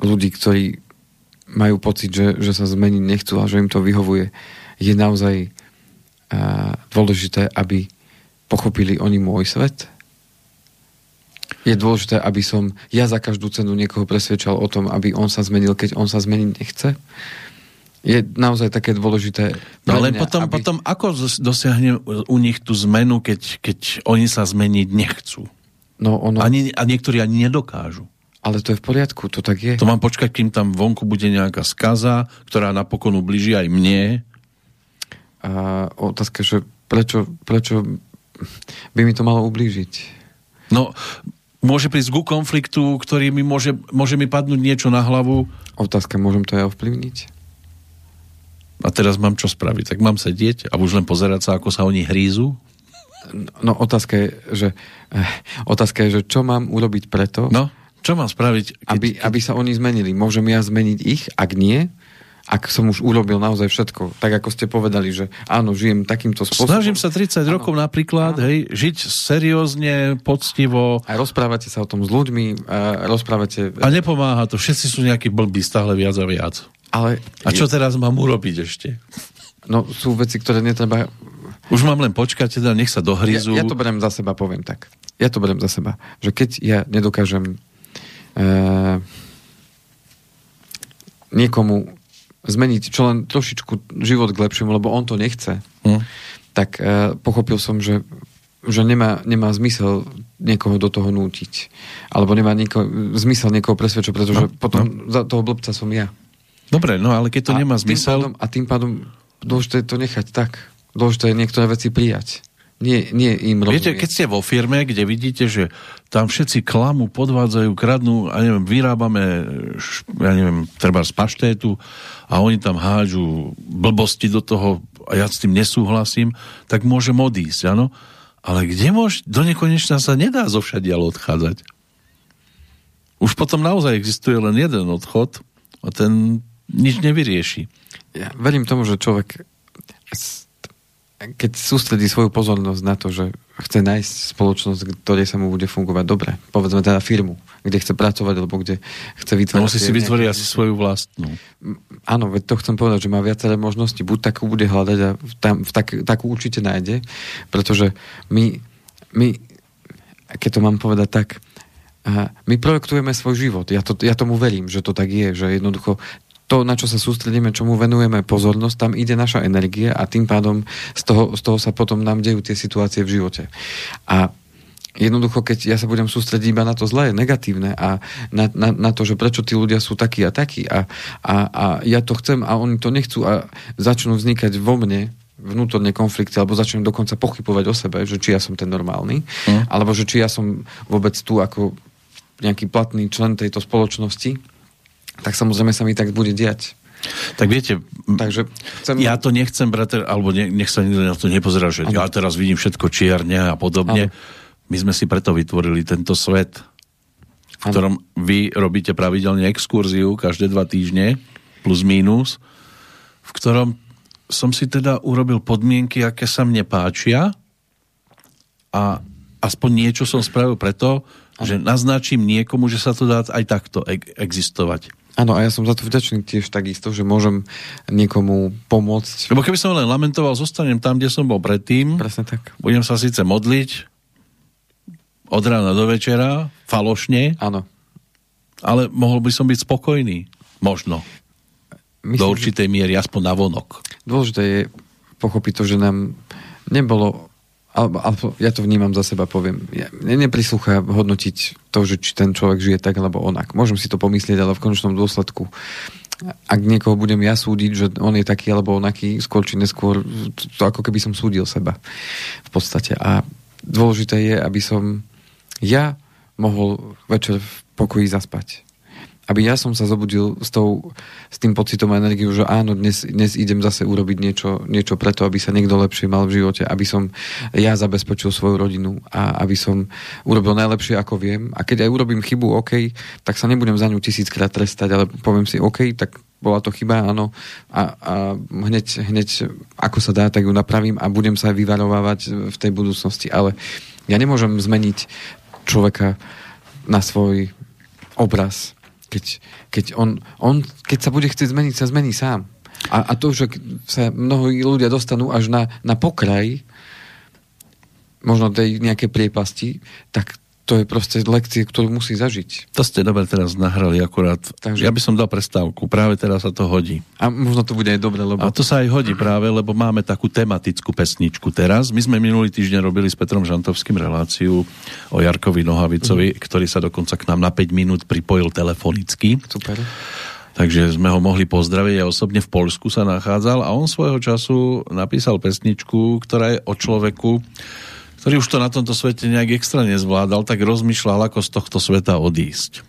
ľudí, ktorí majú pocit, že, že sa zmeniť nechcú a že im to vyhovuje, je naozaj uh, dôležité, aby pochopili oni môj svet je dôležité, aby som ja za každú cenu niekoho presvedčal o tom, aby on sa zmenil, keď on sa zmeniť nechce? Je naozaj také dôležité. No ale potom, aby... potom ako dosiahne u nich tú zmenu, keď, keď oni sa zmeniť nechcú? No ono... Ani, a niektorí ani nedokážu. Ale to je v poriadku, to tak je. To mám počkať, kým tam vonku bude nejaká skaza, ktorá napokon ubliží aj mne. A otázka, že prečo, prečo by mi to malo ublížiť? No, môže prísť ku konfliktu, ktorý mi môže, môže mi padnúť niečo na hlavu. Otázka, môžem to aj ovplyvniť? A teraz mám čo spraviť? Tak mám sedieť a už len pozerať sa, ako sa oni hrízu? No otázka je, že, eh, otázka je, že čo mám urobiť preto, no, čo mám spraviť? Keď, aby, aby sa oni zmenili. Môžem ja zmeniť ich? Ak nie, ak som už urobil naozaj všetko, tak ako ste povedali, že áno, žijem takýmto spôsobom. Snažím sa 30 áno. rokov napríklad, áno. hej, žiť seriózne, poctivo. A rozprávate sa o tom s ľuďmi, a rozprávate... A nepomáha to, všetci sú nejakí blbí stále viac a viac. Ale... A čo teraz mám urobiť ešte? No sú veci, ktoré netreba... Už mám len počkať, teda nech sa dohryzú. Ja, ja to berem za seba, poviem tak. Ja to berem za seba. Že keď ja nedokážem uh, niekomu zmeniť čo len trošičku život k lepšiemu, lebo on to nechce, hm. tak uh, pochopil som, že že nemá, nemá zmysel niekoho do toho nútiť. Alebo nemá nieko, zmysel niekoho presvedčať, pretože no, potom no. za toho blbca som ja. Dobre, no ale keď to a nemá zmysel... Pádom, a tým pádom dôležité je to nechať tak. Dôležité je niektoré veci prijať. Nie, nie im rozumieť. Viete, keď ste vo firme, kde vidíte, že tam všetci klamu, podvádzajú, kradnú, a neviem, vyrábame, ja neviem, treba z paštétu a oni tam hádžu blbosti do toho a ja s tým nesúhlasím, tak môžem odísť, áno? Ale kde môž, do nekonečna sa nedá zo všadiaľ odchádzať. Už potom naozaj existuje len jeden odchod a ten nič nevyrieši. Ja verím tomu, že človek keď sústredí svoju pozornosť na to, že chce nájsť spoločnosť, ktorej sa mu bude fungovať dobre, povedzme teda firmu, kde chce pracovať, alebo kde chce vytvárať... Musí si vytvoriť asi svoju vlastnú. Áno, veď to chcem povedať, že má viaceré možnosti. Buď takú bude hľadať a tam, tak, takú určite nájde, pretože my, my, keď to mám povedať tak, my projektujeme svoj život. Ja, to, ja tomu verím, že to tak je, že jednoducho to, na čo sa sústredíme, čomu venujeme pozornosť, tam ide naša energia a tým pádom z toho, z toho sa potom nám dejú tie situácie v živote. A Jednoducho, keď ja sa budem sústrediť iba na to zlé, negatívne a na, na, na to, že prečo tí ľudia sú takí a takí a, a, a ja to chcem a oni to nechcú a začnú vznikať vo mne vnútorné konflikty alebo začnú dokonca pochybovať o sebe, že či ja som ten normálny, mm. alebo že či ja som vôbec tu ako nejaký platný člen tejto spoločnosti, tak samozrejme sa mi tak bude diať. Tak viete, Takže chcem... ja to nechcem brať, alebo ne, nech sa nikto na to nepozerá, že ano. ja teraz vidím všetko čierne a podobne. Ano. My sme si preto vytvorili tento svet, v ano. ktorom vy robíte pravidelne exkurziu každé dva týždne, plus mínus, v ktorom som si teda urobil podmienky, aké sa mne páčia a aspoň niečo som spravil preto, že naznačím niekomu, že sa to dá aj takto e- existovať. Áno, a ja som za to vďačný tiež takisto, že môžem niekomu pomôcť. Lebo keby som len lamentoval, zostanem tam, kde som bol predtým. Presne tak. Budem sa síce modliť od rána do večera, falošne. Áno. Ale mohol by som byť spokojný. Možno. Myslím, do určitej miery, aspoň na vonok. Dôležité je pochopiť to, že nám nebolo alebo, alebo ja to vnímam za seba, poviem, ja, neprislúcha hodnotiť to, že či ten človek žije tak alebo onak. Môžem si to pomyslieť, ale v konečnom dôsledku ak niekoho budem ja súdiť, že on je taký alebo onaký, skôr či neskôr, to ako keby som súdil seba v podstate. A dôležité je, aby som ja mohol večer v pokoji zaspať aby ja som sa zobudil s, tou, s tým pocitom a energiou, že áno, dnes, dnes idem zase urobiť niečo, niečo preto, aby sa niekto lepšie mal v živote, aby som ja zabezpečil svoju rodinu a aby som urobil najlepšie, ako viem. A keď aj urobím chybu, OK, tak sa nebudem za ňu tisíckrát trestať, ale poviem si, OK, tak bola to chyba, áno, a, a hneď, hneď ako sa dá, tak ju napravím a budem sa vyvarovávať v tej budúcnosti. Ale ja nemôžem zmeniť človeka na svoj obraz keď, keď, on, on, keď sa bude chcieť zmeniť, sa zmení sám. A, a to, že sa mnoho ľudia dostanú až na, na pokraj možno tej nejakej priepasti, tak to je proste lekcie, ktorú musí zažiť. To ste dobre teraz nahrali akurát. Takže... Ja by som dal prestávku, práve teraz sa to hodí. A možno to bude aj dobre, lebo... A to sa aj hodí práve, lebo máme takú tematickú pesničku teraz. My sme minulý týždeň robili s Petrom Žantovským reláciu o Jarkovi Nohavicovi, mm. ktorý sa dokonca k nám na 5 minút pripojil telefonicky. Super. Takže sme ho mohli pozdraviť, ja osobne v Polsku sa nachádzal a on svojho času napísal pesničku, ktorá je o človeku, ktorý už to na tomto svete nejak extra nezvládal, tak rozmýšľal, ako z tohto sveta odísť.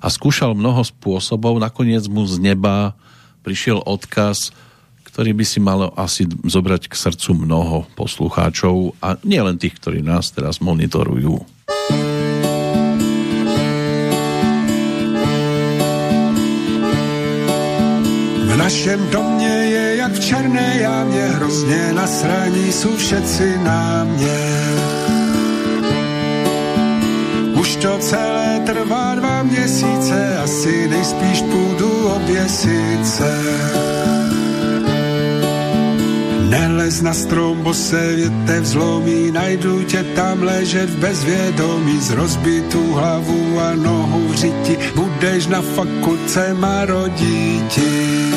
A skúšal mnoho spôsobov, nakoniec mu z neba prišiel odkaz, ktorý by si malo asi zobrať k srdcu mnoho poslucháčov a nielen tých, ktorí nás teraz monitorujú. V našem domě v černé jámě, hrozně nasraní jsou všetci na mě. Už to celé trvá dva měsíce, asi nejspíš půjdu oběsit se. Nelez na strom, bo se větev zlomí, najdu tě tam ležet v bezvědomí, z rozbitou hlavu a nohu v řiti, budeš na fakulce marodíti.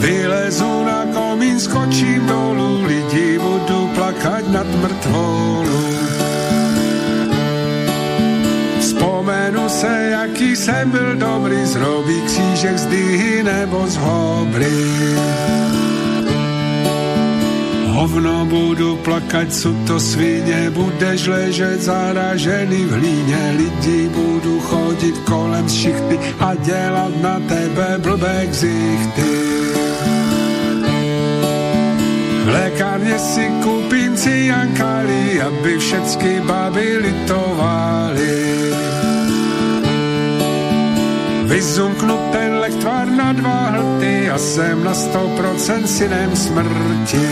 Vylezu na komín, skočím dolů, lidi budu plakať nad mrtvolu. Vzpomenu se, jaký jsem byl dobrý, zrobí křížek z dyhy nebo z hobry. Hovno budu plakať, sú to svine, budeš ležet zaražený v hlíne, lidi budu chodit kolem šichty a dělat na tebe blbé ksichty. V lékárně si koupím ciankali, aby všetky baby litovali. Vyzumknu ten lechtvar na dva hlty a jsem na sto procent synem smrti.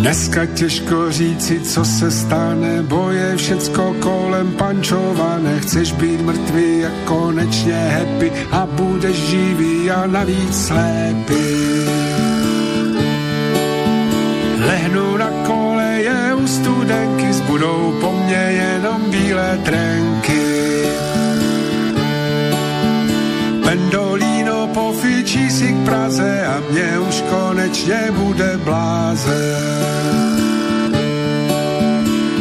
Dneska těžko říci, co se stane, bo je všecko kolem pančované. Chceš být mrtvý a konečně happy a budeš živý a navíc slepý. Lehnu na koleje u studenky, zbudou po mně jenom bílé trenky. Pendolino pofičí si k Praze a mě už konečně bude bláze.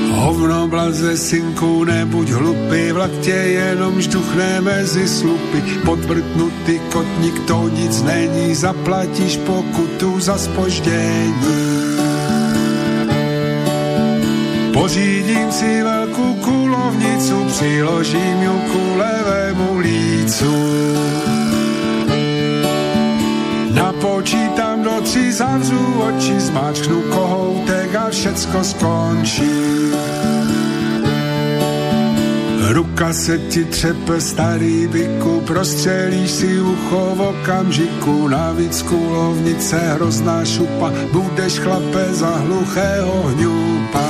Hovno blaze, synku, nebuď hlupy, vlak tě jenom žduchne mezi slupy. Podvrtnutý kotník, to nic není, zaplatíš pokutu za spoždění. Pořídím si velkou kulovnicu, přiložím ju ku levému lícu. Napočítám do tří, zavřu oči, zmáčknu kohoutek a všecko skončí. Ruka se ti třepe starý byku, prostřelíš si ucho v okamžiku, navíc kulovnice hrozná šupa, budeš chlape za hluchého hňupa.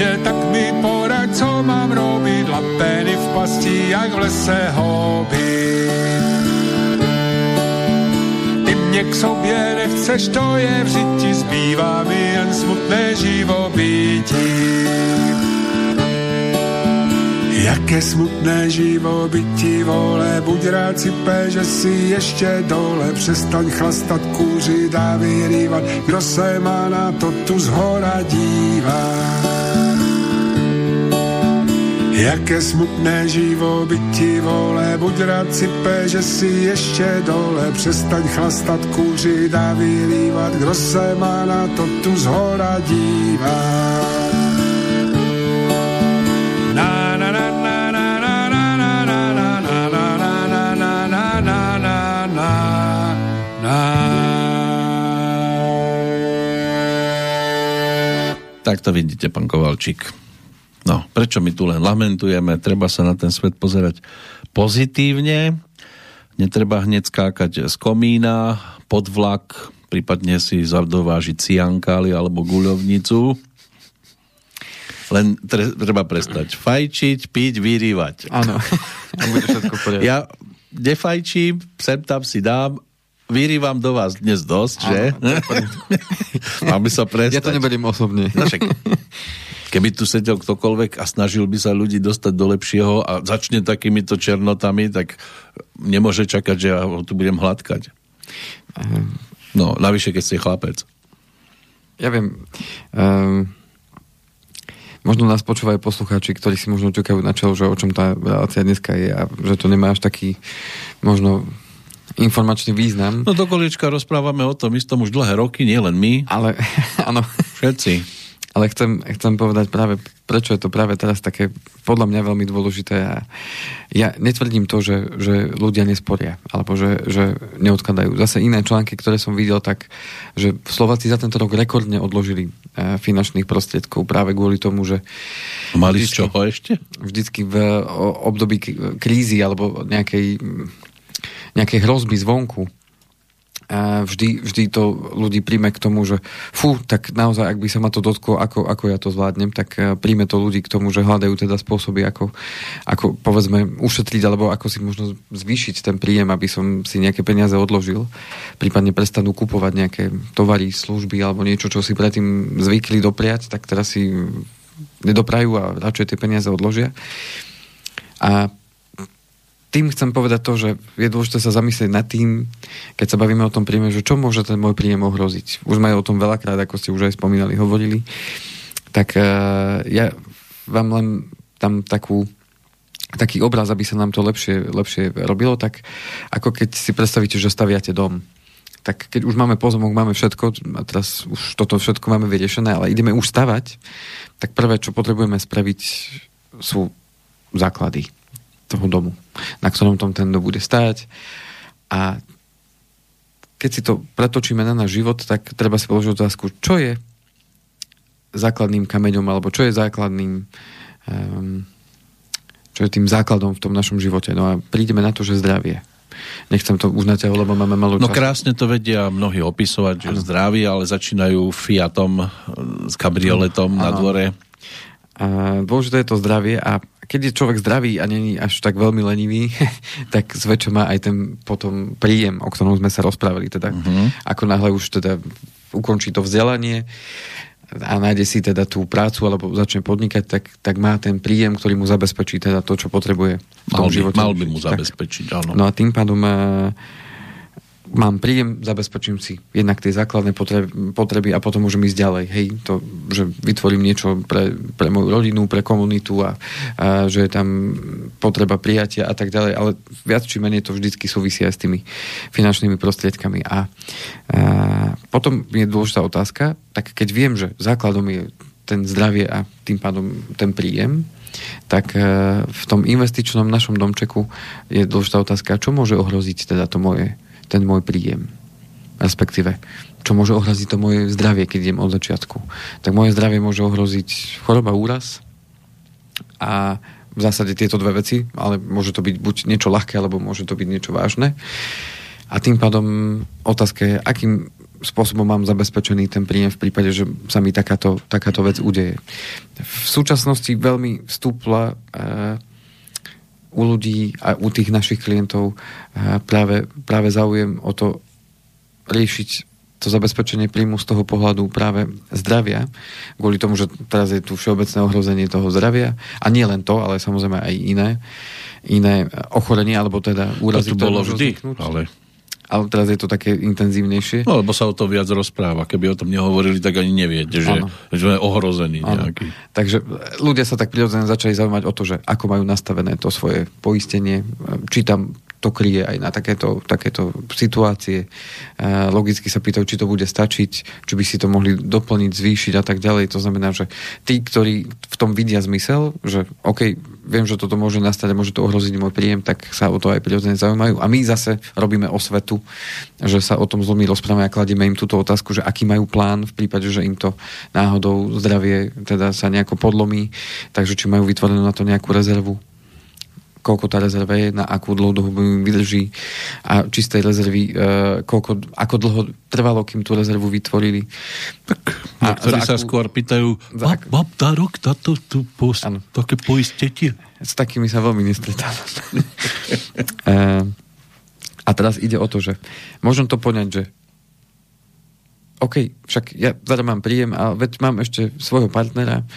Bože, tak mi poraď, co mám robiť, lapeny v pasti, jak v lese hobby. Ty mě k sobě nechceš, to je v žiti, zbývá mi jen smutné živobytí. Jaké smutné živobytí, vole, buď rád si pe, že si ještě dole, přestaň chlastat, kůřit a vyrývat, kdo se má na to tu zhora dívá. Jaké smutné živobytí, vole, buď rád si že si ještě dole, přestaň chlastat, kůřit a vyrývat, kdo se má na to tu zhora dívá. Na. Tak to vidíte, pán Kovalčík. Prečo my tu len lamentujeme? Treba sa na ten svet pozerať pozitívne. Netreba hneď skákať z komína, pod vlak, prípadne si zadovážiť ciankáli alebo guľovnicu. Len tre- treba prestať fajčiť, piť, vyrývať. Áno. Ja nefajčím, sem tam si dám, vyrývam do vás dnes dosť, že? Áno, to je v poriadku. Mám by sa prestať. Ja to neberiem osobne. No však, keby tu sedel ktokoľvek a snažil by sa ľudí dostať do lepšieho a začne takýmito černotami, tak nemôže čakať, že ja ho tu budem hladkať. No, navyše, keď ste chlapec. Ja viem. Um, možno nás počúvajú poslucháči, ktorí si možno čakajú na čelo, že o čom tá relácia dneska je a že to nemá až taký možno informačný význam. No do koliečka rozprávame o tom istom už dlhé roky, nielen my, Ale, áno. všetci. Ale chcem, chcem povedať práve, prečo je to práve teraz také podľa mňa veľmi dôležité a ja netvrdím to, že, že ľudia nesporia, alebo že, že neodkladajú. Zase iné články, ktoré som videl, tak, že Slováci za tento rok rekordne odložili eh, finančných prostriedkov práve kvôli tomu, že Mali z Vždycky. čoho ešte? vždycky v období krízy alebo nejakej, nejakej hrozby zvonku vždy, vždy to ľudí príjme k tomu, že fú, tak naozaj, ak by sa ma to dotklo, ako, ako ja to zvládnem, tak eh, príjme to ľudí k tomu, že hľadajú teda spôsoby, ako, ako povedzme ušetriť, alebo ako si možno zvýšiť ten príjem, aby som si nejaké peniaze odložil. Prípadne prestanú kupovať nejaké tovary, služby alebo niečo, čo si predtým zvykli dopriať, tak teraz si nedoprajú a radšej tie peniaze odložia. A tým chcem povedať to, že je dôležité sa zamyslieť nad tým, keď sa bavíme o tom príjme, že čo môže ten môj príjem ohroziť. Už sme o tom veľakrát, ako ste už aj spomínali, hovorili. Tak uh, ja vám len tam takú taký obraz, aby sa nám to lepšie, lepšie robilo, tak ako keď si predstavíte, že staviate dom. Tak keď už máme pozemok, máme všetko, a teraz už toto všetko máme vyriešené, ale ideme už stavať, tak prvé, čo potrebujeme spraviť, sú základy toho domu, na ktorom tom ten dom bude stáť. A keď si to pretočíme na náš život, tak treba si položiť otázku, čo je základným kameňom, alebo čo je základným um, čo je tým základom v tom našom živote. No a prídeme na to, že zdravie. Nechcem to uznať, lebo máme malú No krásne to vedia mnohí opisovať, že ano. zdraví, ale začínajú Fiatom s kabrioletom ano. na dvore. A dôležité je to zdravie a keď je človek zdravý a není až tak veľmi lenivý, tak zväčša má aj ten potom príjem, o ktorom sme sa rozprávali. Teda, uh-huh. Ako náhle už teda ukončí to vzdelanie, a nájde si teda tú prácu alebo začne podnikať, tak, tak má ten príjem, ktorý mu zabezpečí teda to, čo potrebuje v tom mal by, živote. Mal by mu zabezpečiť, áno. No a tým pádom uh, mám príjem, zabezpečím si jednak tie základné potreby, potreby a potom môžem ísť ďalej. Hej, to, že vytvorím niečo pre, pre moju rodinu, pre komunitu a, a že je tam potreba prijatia a tak ďalej, ale viac či menej to vždycky súvisí aj s tými finančnými prostriedkami. A, a potom je dôležitá otázka, tak keď viem, že základom je ten zdravie a tým pádom ten príjem, tak e, v tom investičnom našom domčeku je dôležitá otázka, čo môže ohroziť teda to moje, ten môj príjem. Respektíve, čo môže ohroziť to moje zdravie, keď idem od začiatku. Tak moje zdravie môže ohroziť choroba, úraz a v zásade tieto dve veci, ale môže to byť buď niečo ľahké, alebo môže to byť niečo vážne. A tým pádom otázka je, akým spôsobom mám zabezpečený ten príjem v prípade, že sa mi takáto, takáto vec udeje. V súčasnosti veľmi vstúpla uh, u ľudí a u tých našich klientov uh, práve, práve záujem o to riešiť to zabezpečenie príjmu z toho pohľadu práve zdravia, kvôli tomu, že teraz je tu všeobecné ohrozenie toho zdravia a nie len to, ale samozrejme aj iné, iné ochorenie, alebo teda úrazy. To bolo vždy, ale ale teraz je to také intenzívnejšie. No, lebo sa o to viac rozpráva. Keby o tom nehovorili, tak ani neviete, že, že sme ohrození nejaký. Takže ľudia sa tak prirodzene začali zaujímať o to, že ako majú nastavené to svoje poistenie, či tam to kryje aj na takéto, takéto situácie. Logicky sa pýtajú, či to bude stačiť, či by si to mohli doplniť, zvýšiť a tak ďalej. To znamená, že tí, ktorí v tom vidia zmysel, že OK, viem, že toto môže nastať a môže to ohroziť môj príjem, tak sa o to aj prirodzene zaujímajú. A my zase robíme osvetu, že sa o tom zlomí rozprávame a kladieme im túto otázku, že aký majú plán v prípade, že im to náhodou zdravie teda sa nejako podlomí, takže či majú vytvorenú na to nejakú rezervu koľko tá rezerva je, na akú dlhú dobu im vydrží a čistej rezervy, e, koľko, ako dlho trvalo, kým tú rezervu vytvorili. A ktorí sa akú, skôr pýtajú, mám, mám tá rok táto tú post, také poistenie? S takými sa veľmi nestretávam. e, a teraz ide o to, že môžem to poňať, že OK, však ja mám príjem a veď mám ešte svojho partnera,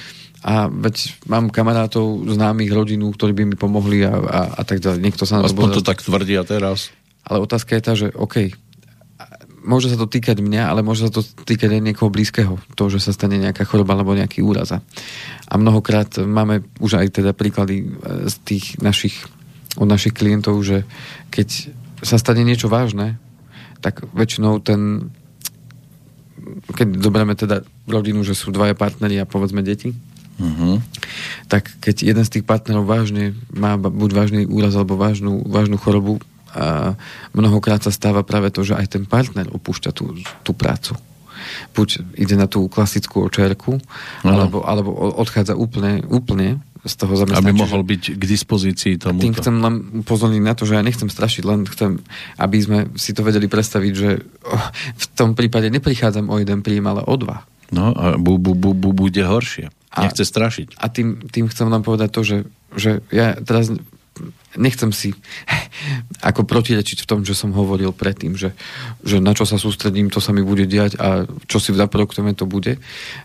a veď mám kamarátov, známych, rodinu, ktorí by mi pomohli a, a, a tak ďalej. Niekto sa Aspoň to tak tvrdia teraz. Ale otázka je tá, že OK, môže sa to týkať mňa, ale môže sa to týkať aj niekoho blízkeho. To, že sa stane nejaká choroba alebo nejaký úraza. A mnohokrát máme už aj teda príklady e, z tých našich, od našich klientov, že keď sa stane niečo vážne, tak väčšinou ten keď zoberieme teda rodinu, že sú dvaja partneri a povedzme deti, Uh-huh. Tak keď jeden z tých partnerov vážne má buď vážny úraz alebo vážnu, vážnu chorobu, a mnohokrát sa stáva práve to, že aj ten partner opúšťa tú, tú prácu. Buď ide na tú klasickú očerku, uh-huh. alebo, alebo odchádza úplne, úplne z toho zamestnania. Aby mohol byť k dispozícii tomu. Tým chcem len upozorniť na to, že ja nechcem strašiť, len chcem, aby sme si to vedeli predstaviť, že v tom prípade neprichádzam o jeden príjem, ale o dva. No a bu, bu, bu, bu, bude horšie. A, Nechce strašiť. A tým, tým chcem vám povedať to, že, že ja teraz nechcem si ako protirečiť v tom, že som hovoril predtým, že, že na čo sa sústredím, to sa mi bude diať a čo si naprojektujeme, to bude.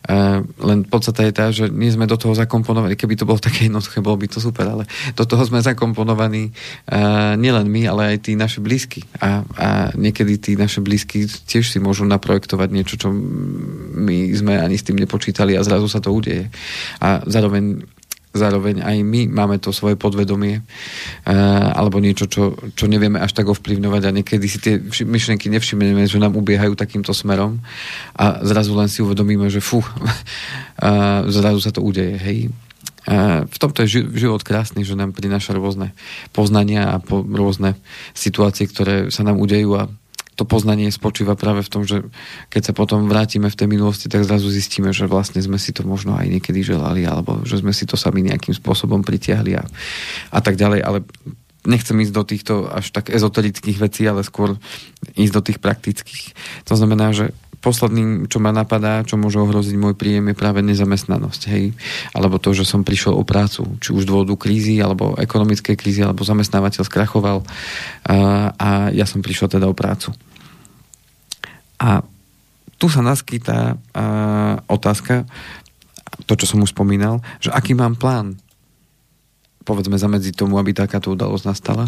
Uh, len podstate je tá, že nie sme do toho zakomponovaní. Keby to bolo také jednoduché, bolo by to super, ale do toho sme zakomponovaní uh, nielen my, ale aj tí naši blízky. A, a niekedy tí naši blízky tiež si môžu naprojektovať niečo, čo my sme ani s tým nepočítali a zrazu sa to udeje. A zároveň zároveň aj my máme to svoje podvedomie uh, alebo niečo, čo, čo nevieme až tak ovplyvňovať a niekedy si tie myšlenky nevšimneme, že nám ubiehajú takýmto smerom a zrazu len si uvedomíme, že fú, zrazu sa to udeje, hej. Uh, v tomto je život krásny, že nám prináša rôzne poznania a po, rôzne situácie, ktoré sa nám udejú a to poznanie spočíva práve v tom, že keď sa potom vrátime v tej minulosti, tak zrazu zistíme, že vlastne sme si to možno aj niekedy želali, alebo že sme si to sami nejakým spôsobom pritiahli a, a tak ďalej, ale nechcem ísť do týchto až tak ezoterických vecí, ale skôr ísť do tých praktických. To znamená, že posledným, čo ma napadá, čo môže ohroziť môj príjem, je práve nezamestnanosť. Hej? Alebo to, že som prišiel o prácu, či už dôvodu krízy, alebo ekonomickej krízy, alebo zamestnávateľ skrachoval a, a ja som prišiel teda o prácu. A tu sa naskytá a, otázka, to, čo som už spomínal, že aký mám plán, povedzme, zamedziť tomu, aby takáto udalosť nastala.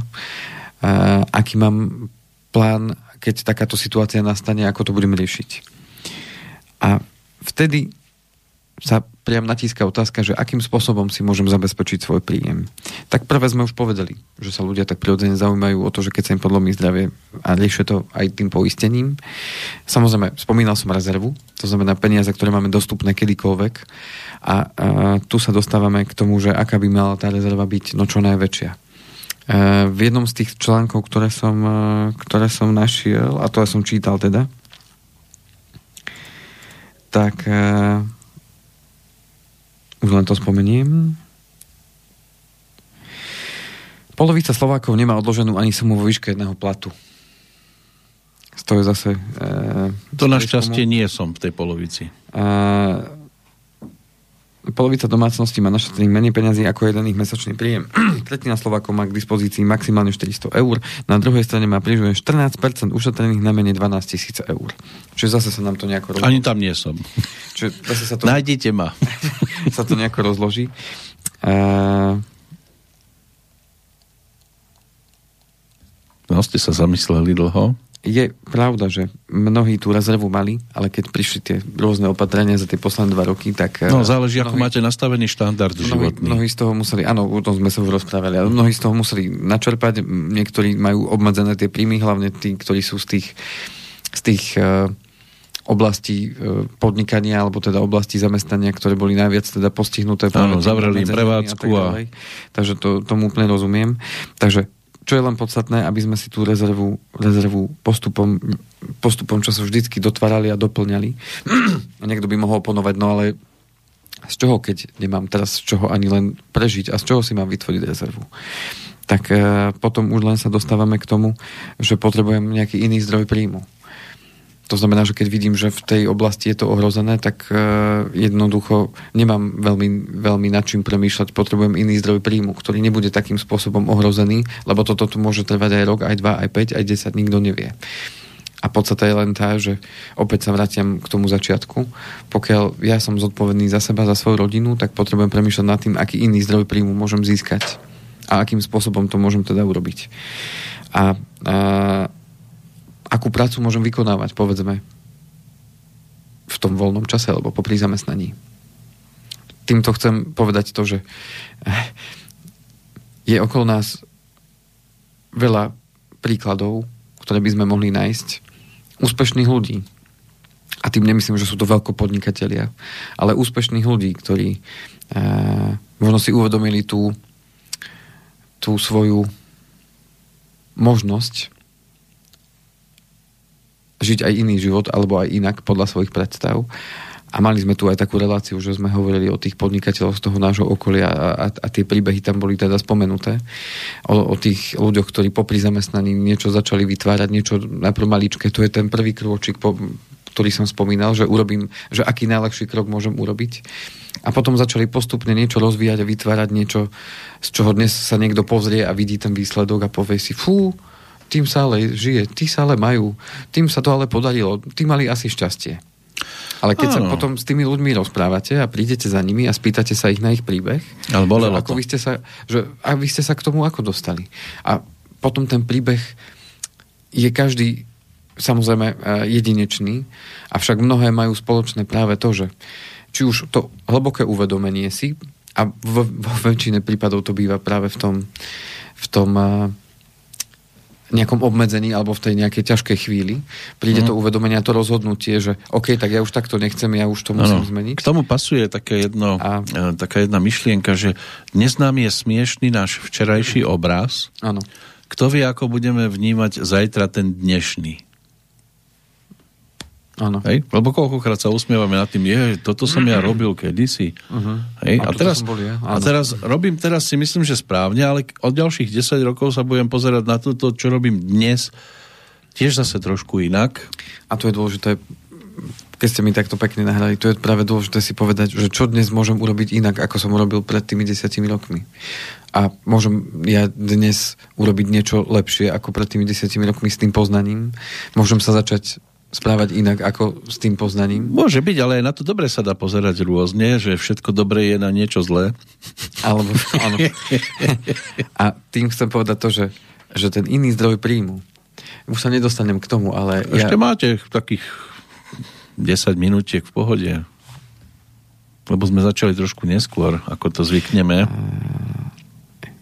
A, aký mám plán keď takáto situácia nastane, ako to budeme riešiť. A vtedy sa priam natíska otázka, že akým spôsobom si môžem zabezpečiť svoj príjem. Tak prvé sme už povedali, že sa ľudia tak prirodzene zaujímajú o to, že keď sa im podlomí zdravie a riešia to aj tým poistením. Samozrejme, spomínal som rezervu, to znamená peniaze, ktoré máme dostupné kedykoľvek a, a tu sa dostávame k tomu, že aká by mala tá rezerva byť no čo najväčšia. Eh, v jednom z tých článkov, ktoré som, eh, ktoré som našiel, a to ja som čítal teda, tak uh, už len to spomeniem. Polovica Slovákov nemá odloženú ani sumu vo výške jedného platu. To je zase... Uh, to našťastie nie som v tej polovici. Uh, polovica domácnosti má našetrený menej peniazy ako jeden ich mesačný príjem. Tretina Slovákov má k dispozícii maximálne 400 eur, na druhej strane má približne 14% ušetrených na menej 12 tisíc eur. Čiže zase sa nám to nejako rozloží. Ani tam nie som. Čiže zase sa to... Nájdite ma. sa to nejako rozloží. Uh... No, ste sa zamysleli dlho? Je pravda, že mnohí tú rezervu mali, ale keď prišli tie rôzne opatrenia za tie posledné dva roky, tak... No, záleží, mnohí, ako máte nastavený štandard mnohí, životný. Mnohí z toho museli, áno, o tom sme sa už rozprávali, ale mnohí z toho museli načerpať, niektorí majú obmedzené tie príjmy, hlavne tí, ktorí sú z tých, z tých uh, oblastí uh, podnikania, alebo teda oblasti zamestnania, ktoré boli najviac teda postihnuté. Áno, zavreli prevádzku a... a... Takže to, tomu úplne rozumiem. Takže čo je len podstatné, aby sme si tú rezervu, rezervu postupom, postupom času vždycky dotvárali a doplňali. Niekto by mohol ponovať, no ale z čoho, keď nemám teraz z čoho ani len prežiť a z čoho si mám vytvoriť rezervu. Tak e, potom už len sa dostávame k tomu, že potrebujem nejaký iný zdroj príjmu. To znamená, že keď vidím, že v tej oblasti je to ohrozené, tak uh, jednoducho nemám veľmi, veľmi nad čím premýšľať. Potrebujem iný zdroj príjmu, ktorý nebude takým spôsobom ohrozený, lebo toto tu môže trvať aj rok, aj dva, aj 5, aj 10, nikto nevie. A podstate je len tá, že opäť sa vraciam k tomu začiatku. Pokiaľ ja som zodpovedný za seba, za svoju rodinu, tak potrebujem premýšľať nad tým, aký iný zdroj príjmu môžem získať a akým spôsobom to môžem teda urobiť. A, a akú prácu môžem vykonávať, povedzme, v tom voľnom čase alebo popri zamestnaní. Týmto chcem povedať to, že je okolo nás veľa príkladov, ktoré by sme mohli nájsť, úspešných ľudí. A tým nemyslím, že sú to veľkopodnikatelia, ale úspešných ľudí, ktorí e, možno si uvedomili tú, tú svoju možnosť žiť aj iný život, alebo aj inak podľa svojich predstav. A mali sme tu aj takú reláciu, že sme hovorili o tých podnikateľoch z toho nášho okolia a, a, a tie príbehy tam boli teda spomenuté. O, o tých ľuďoch, ktorí popri zamestnaní niečo začali vytvárať, niečo najprv maličké. To je ten prvý krôčik, po, ktorý som spomínal, že urobím, že aký najlepší krok môžem urobiť. A potom začali postupne niečo rozvíjať a vytvárať niečo, z čoho dnes sa niekto pozrie a vidí ten výsledok a povie si, fú, tým sa ale žije, tí sa ale majú, tým sa to ale podarilo, tí mali asi šťastie. Ale keď ano. sa potom s tými ľuďmi rozprávate a prídete za nimi a spýtate sa ich na ich príbeh, ale že ako vy ste sa, že, a vy ste sa k tomu ako dostali. A potom ten príbeh je každý samozrejme e, jedinečný, avšak mnohé majú spoločné práve to, že či už to hlboké uvedomenie si, a vo, vo väčšine prípadov to býva práve v tom, v tom e, nejakom obmedzení alebo v tej nejakej ťažkej chvíli príde mm. to uvedomenie a to rozhodnutie, že OK, tak ja už takto nechcem, ja už to musím ano. zmeniť. K tomu pasuje také jedno, a... E, taká jedna myšlienka, že dnes nám je smiešný náš včerajší obraz. Ano. Kto vie, ako budeme vnímať zajtra ten dnešný? Áno. Hej? Lebo koľkokrát sa usmievame nad tým, je, toto som ja robil kedysi. Uh-huh. Hej? A A, teraz, bol ja, a teraz robím teraz si myslím, že správne, ale od ďalších 10 rokov sa budem pozerať na to, čo robím dnes, tiež zase trošku inak. A to je dôležité, keď ste mi takto pekne nahrali, to je práve dôležité si povedať, že čo dnes môžem urobiť inak, ako som urobil pred tými desiatimi rokmi. A môžem ja dnes urobiť niečo lepšie ako pred tými desiatimi rokmi s tým poznaním. Môžem sa začať správať inak ako s tým poznaním. Môže byť, ale aj na to dobre sa dá pozerať rôzne, že všetko dobré je na niečo zlé. Alebo, áno. A tým chcem povedať to, že, že ten iný zdroj príjmu, už sa nedostanem k tomu, ale Ešte ja, máte takých 10 minútiek v pohode. Lebo sme začali trošku neskôr, ako to zvykneme.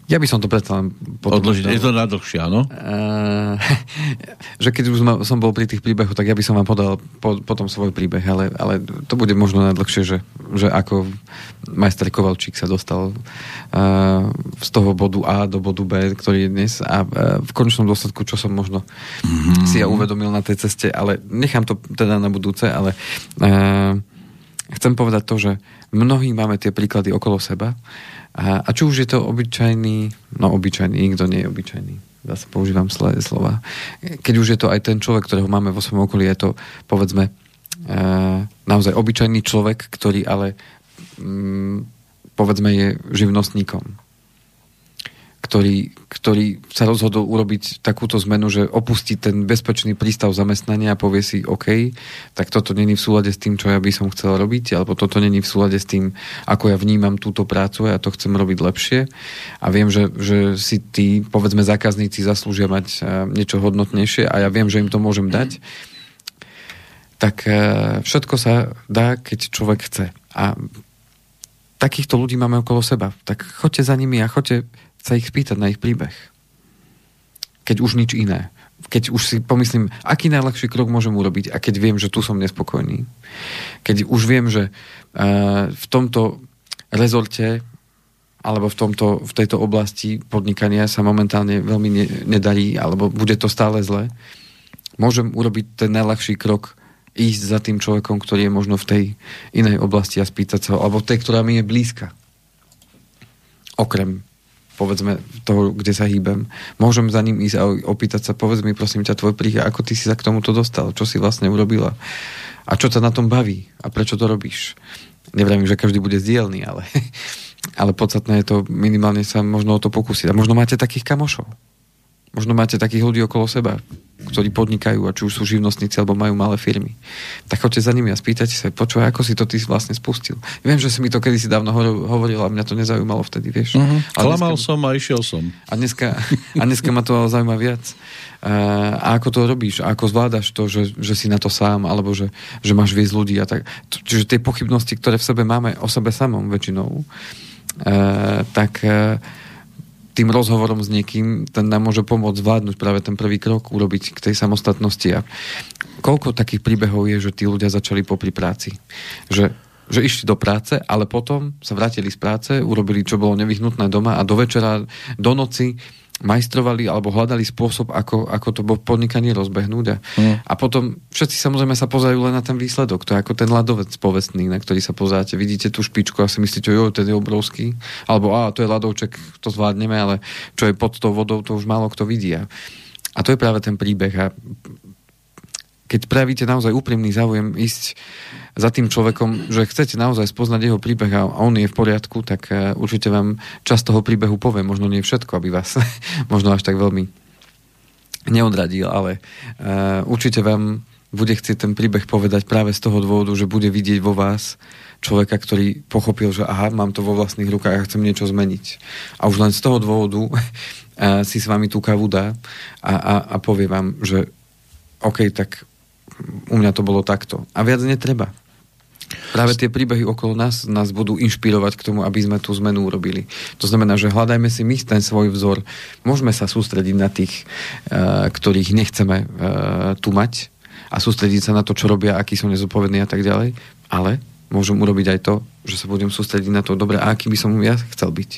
Ja by som to predsa len Odložiť. Je to na dlhšie, áno? Uh, že keď už som bol pri tých príbehoch, tak ja by som vám podal po, potom svoj príbeh, ale, ale to bude možno najdlhšie, že, že ako majster Kovalčík sa dostal uh, z toho bodu A do bodu B, ktorý je dnes a uh, v konečnom dôsledku, čo som možno mm-hmm. si ja uvedomil na tej ceste, ale nechám to teda na budúce, ale uh, chcem povedať to, že mnohí máme tie príklady okolo seba a, a či už je to obyčajný, no obyčajný, nikto nie je obyčajný. Zase používam sl- slova. Keď už je to aj ten človek, ktorého máme vo svojom okolí, je to, povedzme, e, naozaj obyčajný človek, ktorý ale mm, povedzme je živnostníkom ktorý, ktorý sa rozhodol urobiť takúto zmenu, že opustí ten bezpečný prístav zamestnania a povie si, OK, tak toto není v súlade s tým, čo ja by som chcel robiť, alebo toto není v súlade s tým, ako ja vnímam túto prácu a ja to chcem robiť lepšie. A viem, že, že si tí, povedzme, zákazníci zaslúžia mať eh, niečo hodnotnejšie a ja viem, že im to môžem dať. Tak eh, všetko sa dá, keď človek chce. A takýchto ľudí máme okolo seba. Tak choďte za nimi a choďte sa ich spýtať na ich príbeh. Keď už nič iné. Keď už si pomyslím, aký najľahší krok môžem urobiť a keď viem, že tu som nespokojný. Keď už viem, že uh, v tomto rezorte alebo v, tomto, v tejto oblasti podnikania sa momentálne veľmi ne, nedarí alebo bude to stále zle, môžem urobiť ten najľahší krok ísť za tým človekom, ktorý je možno v tej inej oblasti a spýtať sa, alebo tej, ktorá mi je blízka. Okrem povedzme toho, kde sa hýbem. Môžem za ním ísť a opýtať sa, povedz mi prosím ťa tvoj príbeh, ako ty si sa k tomuto dostal, čo si vlastne urobila a čo ťa na tom baví a prečo to robíš. Nevravím, že každý bude zdielný, ale, ale podstatné je to minimálne sa možno o to pokúsiť. A možno máte takých kamošov. Možno máte takých ľudí okolo seba, ktorí podnikajú a či už sú živnostníci alebo majú malé firmy. Tak choďte za nimi a spýtajte sa, počúvaj, ako si to ty vlastne spustil. Viem, že si mi to kedysi dávno ho- hovoril a mňa to nezaujímalo vtedy, vieš. Uh-huh. Klamal dneska- som a išiel som. a dneska, a dneska ma to ale zaujíma viac. A ako to robíš? A ako zvládaš to, že, že si na to sám, alebo že, že máš viesť ľudí a tak. Čiže tie pochybnosti, ktoré v sebe máme o sebe samom väčšinou, uh, tak uh, tým rozhovorom s niekým, ten nám môže pomôcť zvládnuť práve ten prvý krok, urobiť k tej samostatnosti. A koľko takých príbehov je, že tí ľudia začali popri práci? Že že išli do práce, ale potom sa vrátili z práce, urobili, čo bolo nevyhnutné doma a do večera, do noci majstrovali alebo hľadali spôsob, ako, ako to podnikanie rozbehnúť. A, Mm. a potom všetci samozrejme sa pozerajú len na ten výsledok. To je ako ten ľadovec povestný, na ktorý sa pozeráte. Vidíte tú špičku a si myslíte, jo, ten je obrovský. Alebo a to je ľadovček, to zvládneme, ale čo je pod tou vodou, to už málo kto vidí. A, a to je práve ten príbeh. A keď prejavíte naozaj úprimný záujem ísť za tým človekom, že chcete naozaj spoznať jeho príbeh a on je v poriadku, tak eh, určite vám časť toho príbehu povie, možno nie všetko, aby vás možno až tak veľmi neodradil, ale uh, určite vám bude chcieť ten príbeh povedať práve z toho dôvodu, že bude vidieť vo vás človeka, ktorý pochopil, že aha, mám to vo vlastných rukách a chcem niečo zmeniť. A už len z toho dôvodu uh, si s vami tú kávu dá a, a, a povie vám, že OK, tak u mňa to bolo takto. A viac netreba. Práve tie príbehy okolo nás nás budú inšpirovať k tomu, aby sme tú zmenu urobili. To znamená, že hľadajme si my ten svoj vzor. Môžeme sa sústrediť na tých, uh, ktorých nechceme uh, tu mať a sústrediť sa na to, čo robia, akí sú nezodpovední a tak ďalej. Ale môžem urobiť aj to, že sa budem sústrediť na to, dobre, a aký by som ja chcel byť.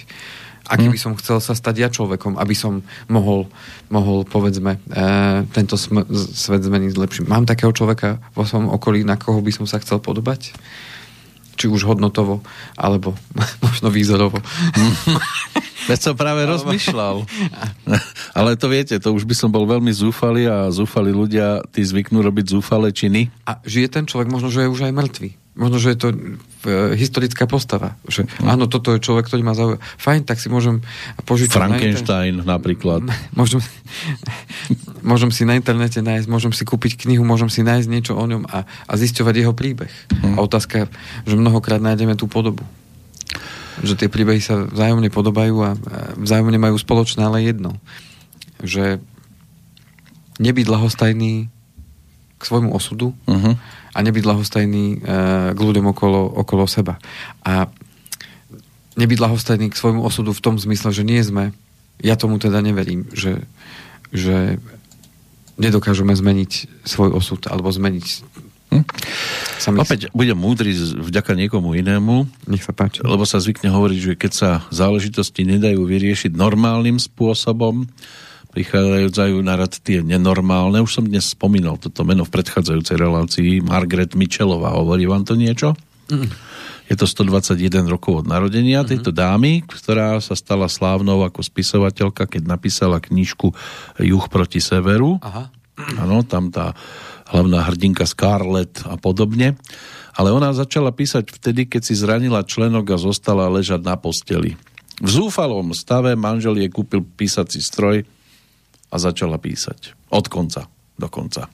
Aký by som chcel sa stať ja človekom, aby som mohol, mohol povedzme, e, tento sm- svet zmeniť lepším. Mám takého človeka vo svojom okolí, na koho by som sa chcel podobať? Či už hodnotovo, alebo možno výzorovo. Veď som práve rozmýšľal. Ale to viete, to už by som bol veľmi zúfalý a zúfali ľudia, tí zvyknú robiť zúfale činy. A žije ten človek, možno, že je už aj mŕtvý. Možno, že je to e, historická postava. Že hm. áno, toto je človek, ktorý má zaujímavé. Fajn, tak si môžem požičať Frankenstein na napríklad. Môžem, môžem si na internete nájsť, môžem si kúpiť knihu, môžem si nájsť niečo o ňom a, a zisťovať jeho príbeh. Hmm. A otázka, že mnohokrát nájdeme tú podobu že tie príbehy sa vzájomne podobajú a vzájomne majú spoločné ale jedno. Že nebyť lahostajný k svojmu osudu uh-huh. a nebyť lahostajný uh, k ľuďom okolo, okolo seba. A nebyť lahostajný k svojmu osudu v tom zmysle, že nie sme, ja tomu teda neverím, že, že nedokážeme zmeniť svoj osud alebo zmeniť Hm? Opäť budem múdry vďaka niekomu inému. Nech sa páči. Lebo sa zvykne hovoriť, že keď sa záležitosti nedajú vyriešiť normálnym spôsobom, prichádzajú na rad tie nenormálne. Už som dnes spomínal toto meno v predchádzajúcej relácii. Margaret Michelová. Hovorí vám to niečo? Mm. Je to 121 rokov od narodenia mm-hmm. tejto dámy, ktorá sa stala slávnou ako spisovateľka, keď napísala knižku Juh proti severu. Áno, tam tá hlavná hrdinka Scarlett a podobne. Ale ona začala písať vtedy, keď si zranila členok a zostala ležať na posteli. V zúfalom stave manžel jej kúpil písací stroj a začala písať. Od konca do konca.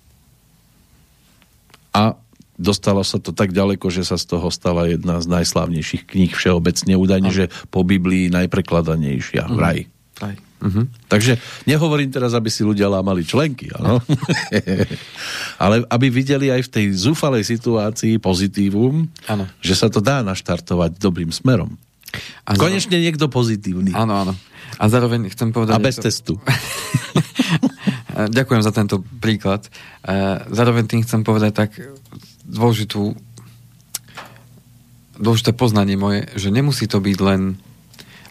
A dostala sa to tak ďaleko, že sa z toho stala jedna z najslávnejších kníh všeobecne, údajne, že po Biblii najprekladanejšia. Mm. Vraj. Aj. Uh-huh. Takže nehovorím teraz, aby si ľudia lámali členky, áno? ale aby videli aj v tej zúfalej situácii pozitívum, ano. že sa to dá naštartovať dobrým smerom. Ano. Konečne niekto pozitívny. Áno, áno. A zároveň chcem povedať... A bez to... testu. Ďakujem za tento príklad. Zároveň tým chcem povedať tak dôležitú dôležité poznanie moje, že nemusí to byť len,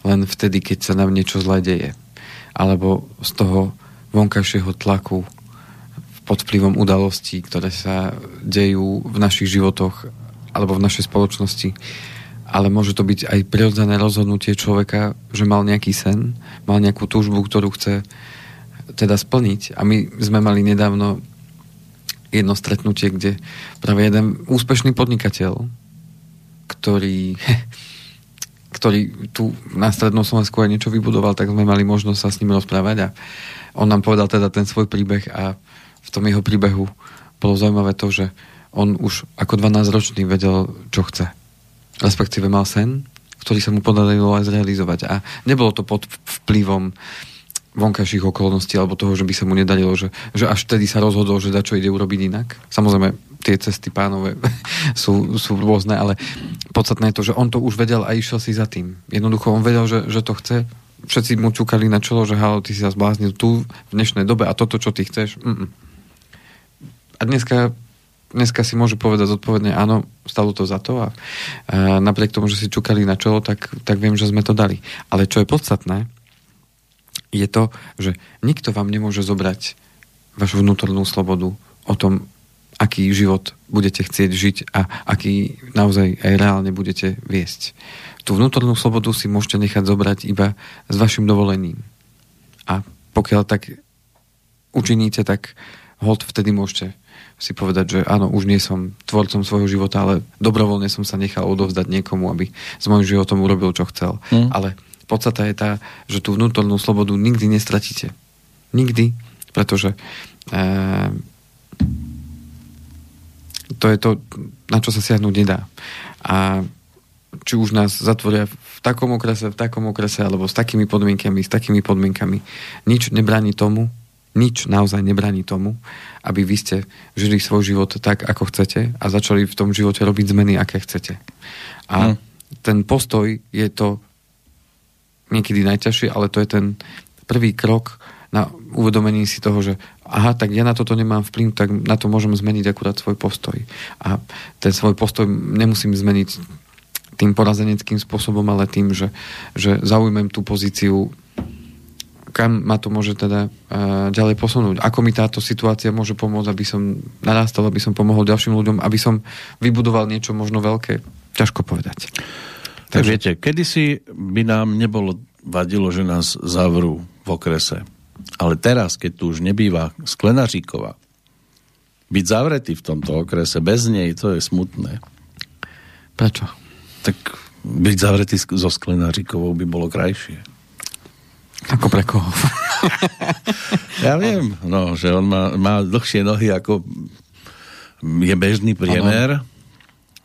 len vtedy, keď sa nám niečo zlé deje alebo z toho vonkajšieho tlaku pod vplyvom udalostí, ktoré sa dejú v našich životoch alebo v našej spoločnosti. Ale môže to byť aj prirodzené rozhodnutie človeka, že mal nejaký sen, mal nejakú túžbu, ktorú chce teda splniť. A my sme mali nedávno jedno stretnutie, kde práve jeden úspešný podnikateľ, ktorý ktorý tu na Strednom Slovensku aj niečo vybudoval, tak sme mali možnosť sa s ním rozprávať a on nám povedal teda ten svoj príbeh a v tom jeho príbehu bolo zaujímavé to, že on už ako 12-ročný vedel, čo chce. Respektíve mal sen, ktorý sa mu podarilo aj zrealizovať. A nebolo to pod vplyvom vonkajších okolností alebo toho, že by sa mu nedarilo, že, že až vtedy sa rozhodol, že čo ide urobiť inak. Samozrejme, tie cesty pánové sú, sú rôzne, ale podstatné je to, že on to už vedel a išiel si za tým. Jednoducho on vedel, že, že to chce. Všetci mu čukali na čelo, že halo, ty si sa zbláznil tu v dnešnej dobe a toto, čo ty chceš. Mm-mm. A dneska, dneska si môžu povedať zodpovedne, áno, stalo to za to a, a napriek tomu, že si čukali na čelo, tak, tak viem, že sme to dali. Ale čo je podstatné, je to, že nikto vám nemôže zobrať vašu vnútornú slobodu o tom, aký život budete chcieť žiť a aký naozaj aj reálne budete viesť. Tú vnútornú slobodu si môžete nechať zobrať iba s vašim dovolením. A pokiaľ tak učiníte, tak hold vtedy môžete si povedať, že áno, už nie som tvorcom svojho života, ale dobrovoľne som sa nechal odovzdať niekomu, aby s môjim životom urobil, čo chcel. Mm. Ale podstata je tá, že tú vnútornú slobodu nikdy nestratíte. Nikdy, pretože e, to je to, na čo sa siahnuť nedá. A či už nás zatvoria v takom okrese, v takom okrese, alebo s takými podmienkami, s takými podmienkami, nič nebráni tomu, nič naozaj nebráni tomu, aby vy ste žili svoj život tak, ako chcete a začali v tom živote robiť zmeny, aké chcete. A hmm. ten postoj je to niekedy najťažšie, ale to je ten prvý krok na uvedomení si toho, že aha, tak ja na toto nemám vplyv, tak na to môžem zmeniť akurát svoj postoj. A ten svoj postoj nemusím zmeniť tým porazeneckým spôsobom, ale tým, že, že zaujmem tú pozíciu kam ma to môže teda uh, ďalej posunúť. Ako mi táto situácia môže pomôcť, aby som narastal, aby som pomohol ďalším ľuďom, aby som vybudoval niečo možno veľké. Ťažko povedať. Tak Takže... viete, kedysi by nám nebolo vadilo, že nás zavrú v okrese. Ale teraz, keď tu už nebýva Sklenaříková, byť zavretý v tomto okrese bez nej, to je smutné. Prečo? Tak byť zavretý so Sklenaříkovou by bolo krajšie. Ako pre koho? ja viem, no, že on má, má dlhšie nohy ako je bežný priemer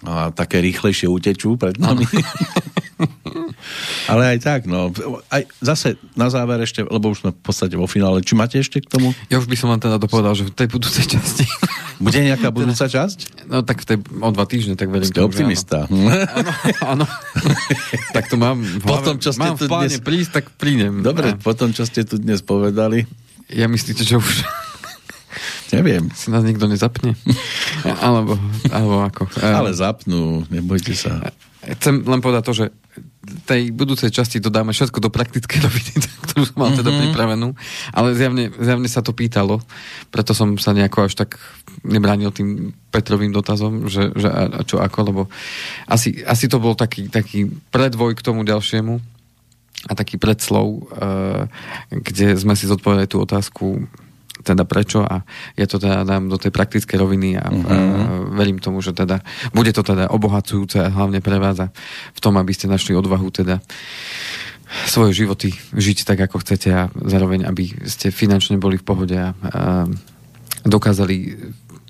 a také rýchlejšie utečú pred nami. Ale aj tak, no. Aj zase na záver ešte, lebo už sme v podstate vo finále. Či máte ešte k tomu? Ja už by som vám teda dopovedal, že v tej budúcej časti. Bude nejaká budúca časť? No tak v tej, o dva týždne, tak verím. Ste optimista. Áno, áno. tak to mám v hlave, potom, čo ste mám pláne dnes... prísť, tak prídem. Dobre, a... potom, čo ste tu dnes povedali. Ja myslíte, že už... Neviem. Si nás nikto nezapne? alebo, alebo ako? Ale zapnú, nebojte sa. Chcem len povedať to, že tej budúcej časti dodáme všetko do praktickej roviny, ktorú som mal teda mm-hmm. pripravenú, ale zjavne, zjavne sa to pýtalo, preto som sa nejako až tak nebránil tým Petrovým dotazom, že, že a, a čo ako, lebo asi, asi to bol taký, taký predvoj k tomu ďalšiemu a taký predslov, uh, kde sme si zodpovedali tú otázku teda prečo a ja to teda dám do tej praktickej roviny a, mm-hmm. a verím tomu, že teda bude to teda obohacujúce a hlavne pre vás a v tom, aby ste našli odvahu teda svoje životy žiť tak, ako chcete a zároveň, aby ste finančne boli v pohode a, a dokázali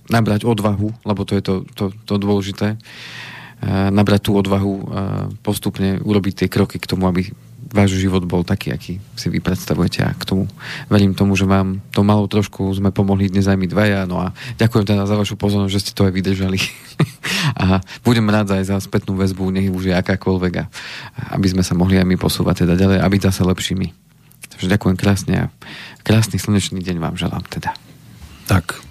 nabrať odvahu, lebo to je to, to, to dôležité, nabrať tú odvahu postupne urobiť tie kroky k tomu, aby váš život bol taký, aký si vy predstavujete a k tomu verím tomu, že vám to malo trošku sme pomohli dnes aj my dvaja, no a ďakujem teda za vašu pozornosť, že ste to aj vydržali a budem rád aj za spätnú väzbu, nech už je akákoľvek a aby sme sa mohli aj my posúvať teda ďalej a byť zase lepšími. Takže ďakujem krásne a krásny slnečný deň vám želám teda. Tak.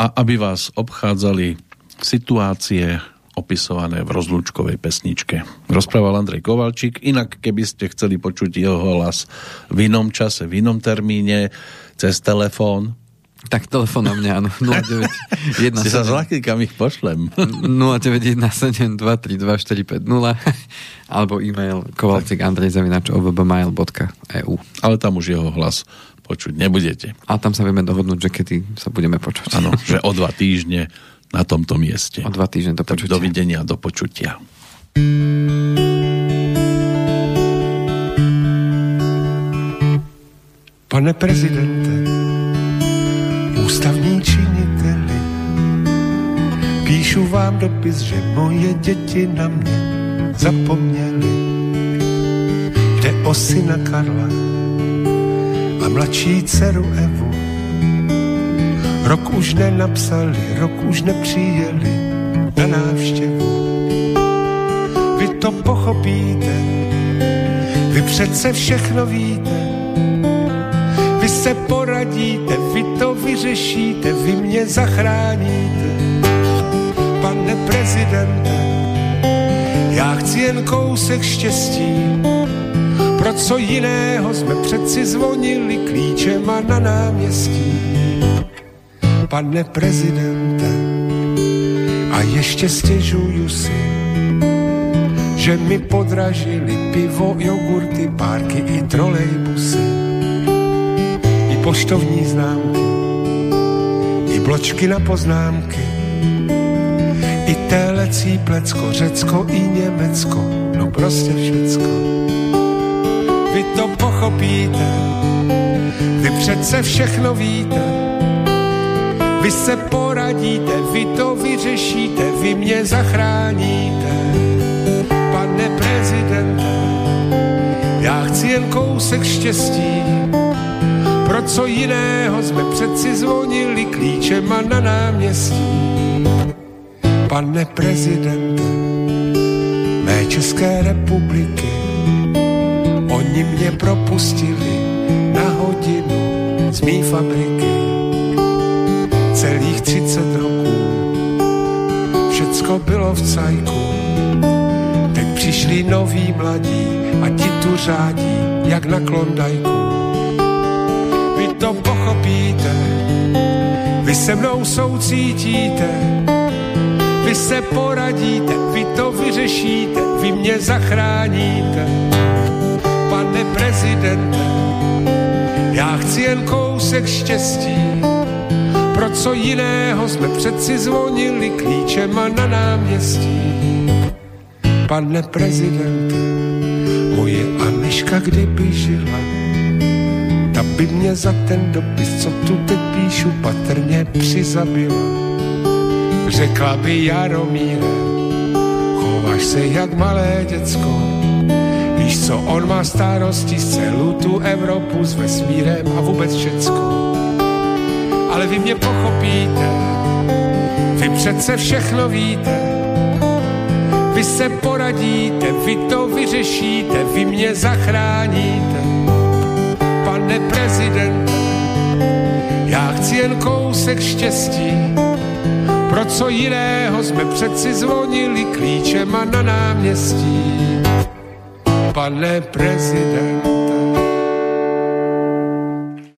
A aby vás obchádzali situácie, opisované v rozlúčkovej pesničke. Rozprával Andrej Kovalčík, inak keby ste chceli počuť jeho hlas v inom čase, v inom termíne, cez telefón, tak telefón na mňa, áno. 0917. Si sa zlaký, kam ich pošlem. 0917 alebo e-mail kovalcik ovbmail.eu Ale tam už jeho hlas počuť nebudete. A tam sa vieme dohodnúť, že kedy sa budeme počuť. Áno, že o dva týždne na tomto mieste. O dva týždne do počutia. Dovidenia, do počutia. Pane prezidente, ústavní činiteli, píšu vám dopis, že moje děti na mě zapomněli. Jde o syna Karla a mladší dceru Evu Rok už nenapsali, rok už nepřijeli na návštěvu. Vy to pochopíte, vy přece všechno víte. Vy se poradíte, vy to vyřešíte, vy mě zachráníte. Pane prezidente, já chci jen kousek štěstí, pro co jiného jsme přeci zvonili klíčema na náměstí pane prezidente, a ještě stěžuju si, že mi podražili pivo, jogurty, párky i trolejbusy, i poštovní známky, i bločky na poznámky, i télecí plecko, Řecko i Německo, no prostě všecko. Vy to pochopíte, vy přece všechno víte, vy se poradíte, vy to vyřešíte, vy mě zachráníte. Pane prezidente, já chci jen kousek štěstí, pro co jiného jsme přeci zvonili klíčema na náměstí. Pane prezidente, mé České republiky, oni mě propustili na hodinu z mý fabriky celých 30 roků. Všecko bylo v cajku, teď přišli noví mladí a ti tu řádí, jak na klondajku. Vy to pochopíte, vy se mnou soucítíte, vy se poradíte, vy to vyřešíte, vy mě zachráníte. Pane prezidente, já chci jen kousek štěstí, co jiného jsme přeci zvonili klíčema na náměstí. Pane prezidente, moje Aniška kdyby žila, ta by mě za ten dopis, co tu teď píšu, patrně přizabila. Řekla by Jaromíre, chováš se jak malé děcko, víš co, on má starosti z celou tu Evropu s vesmírem a vůbec všecko. Ale vy mě pochopíte, vy přece všechno víte, vy se poradíte, vy to vyřešíte, vy mě zachráníte. Pane prezidente, já chci jen kousek štěstí, pro co jiného jsme přeci zvonili klíčema na náměstí. Pane prezidente,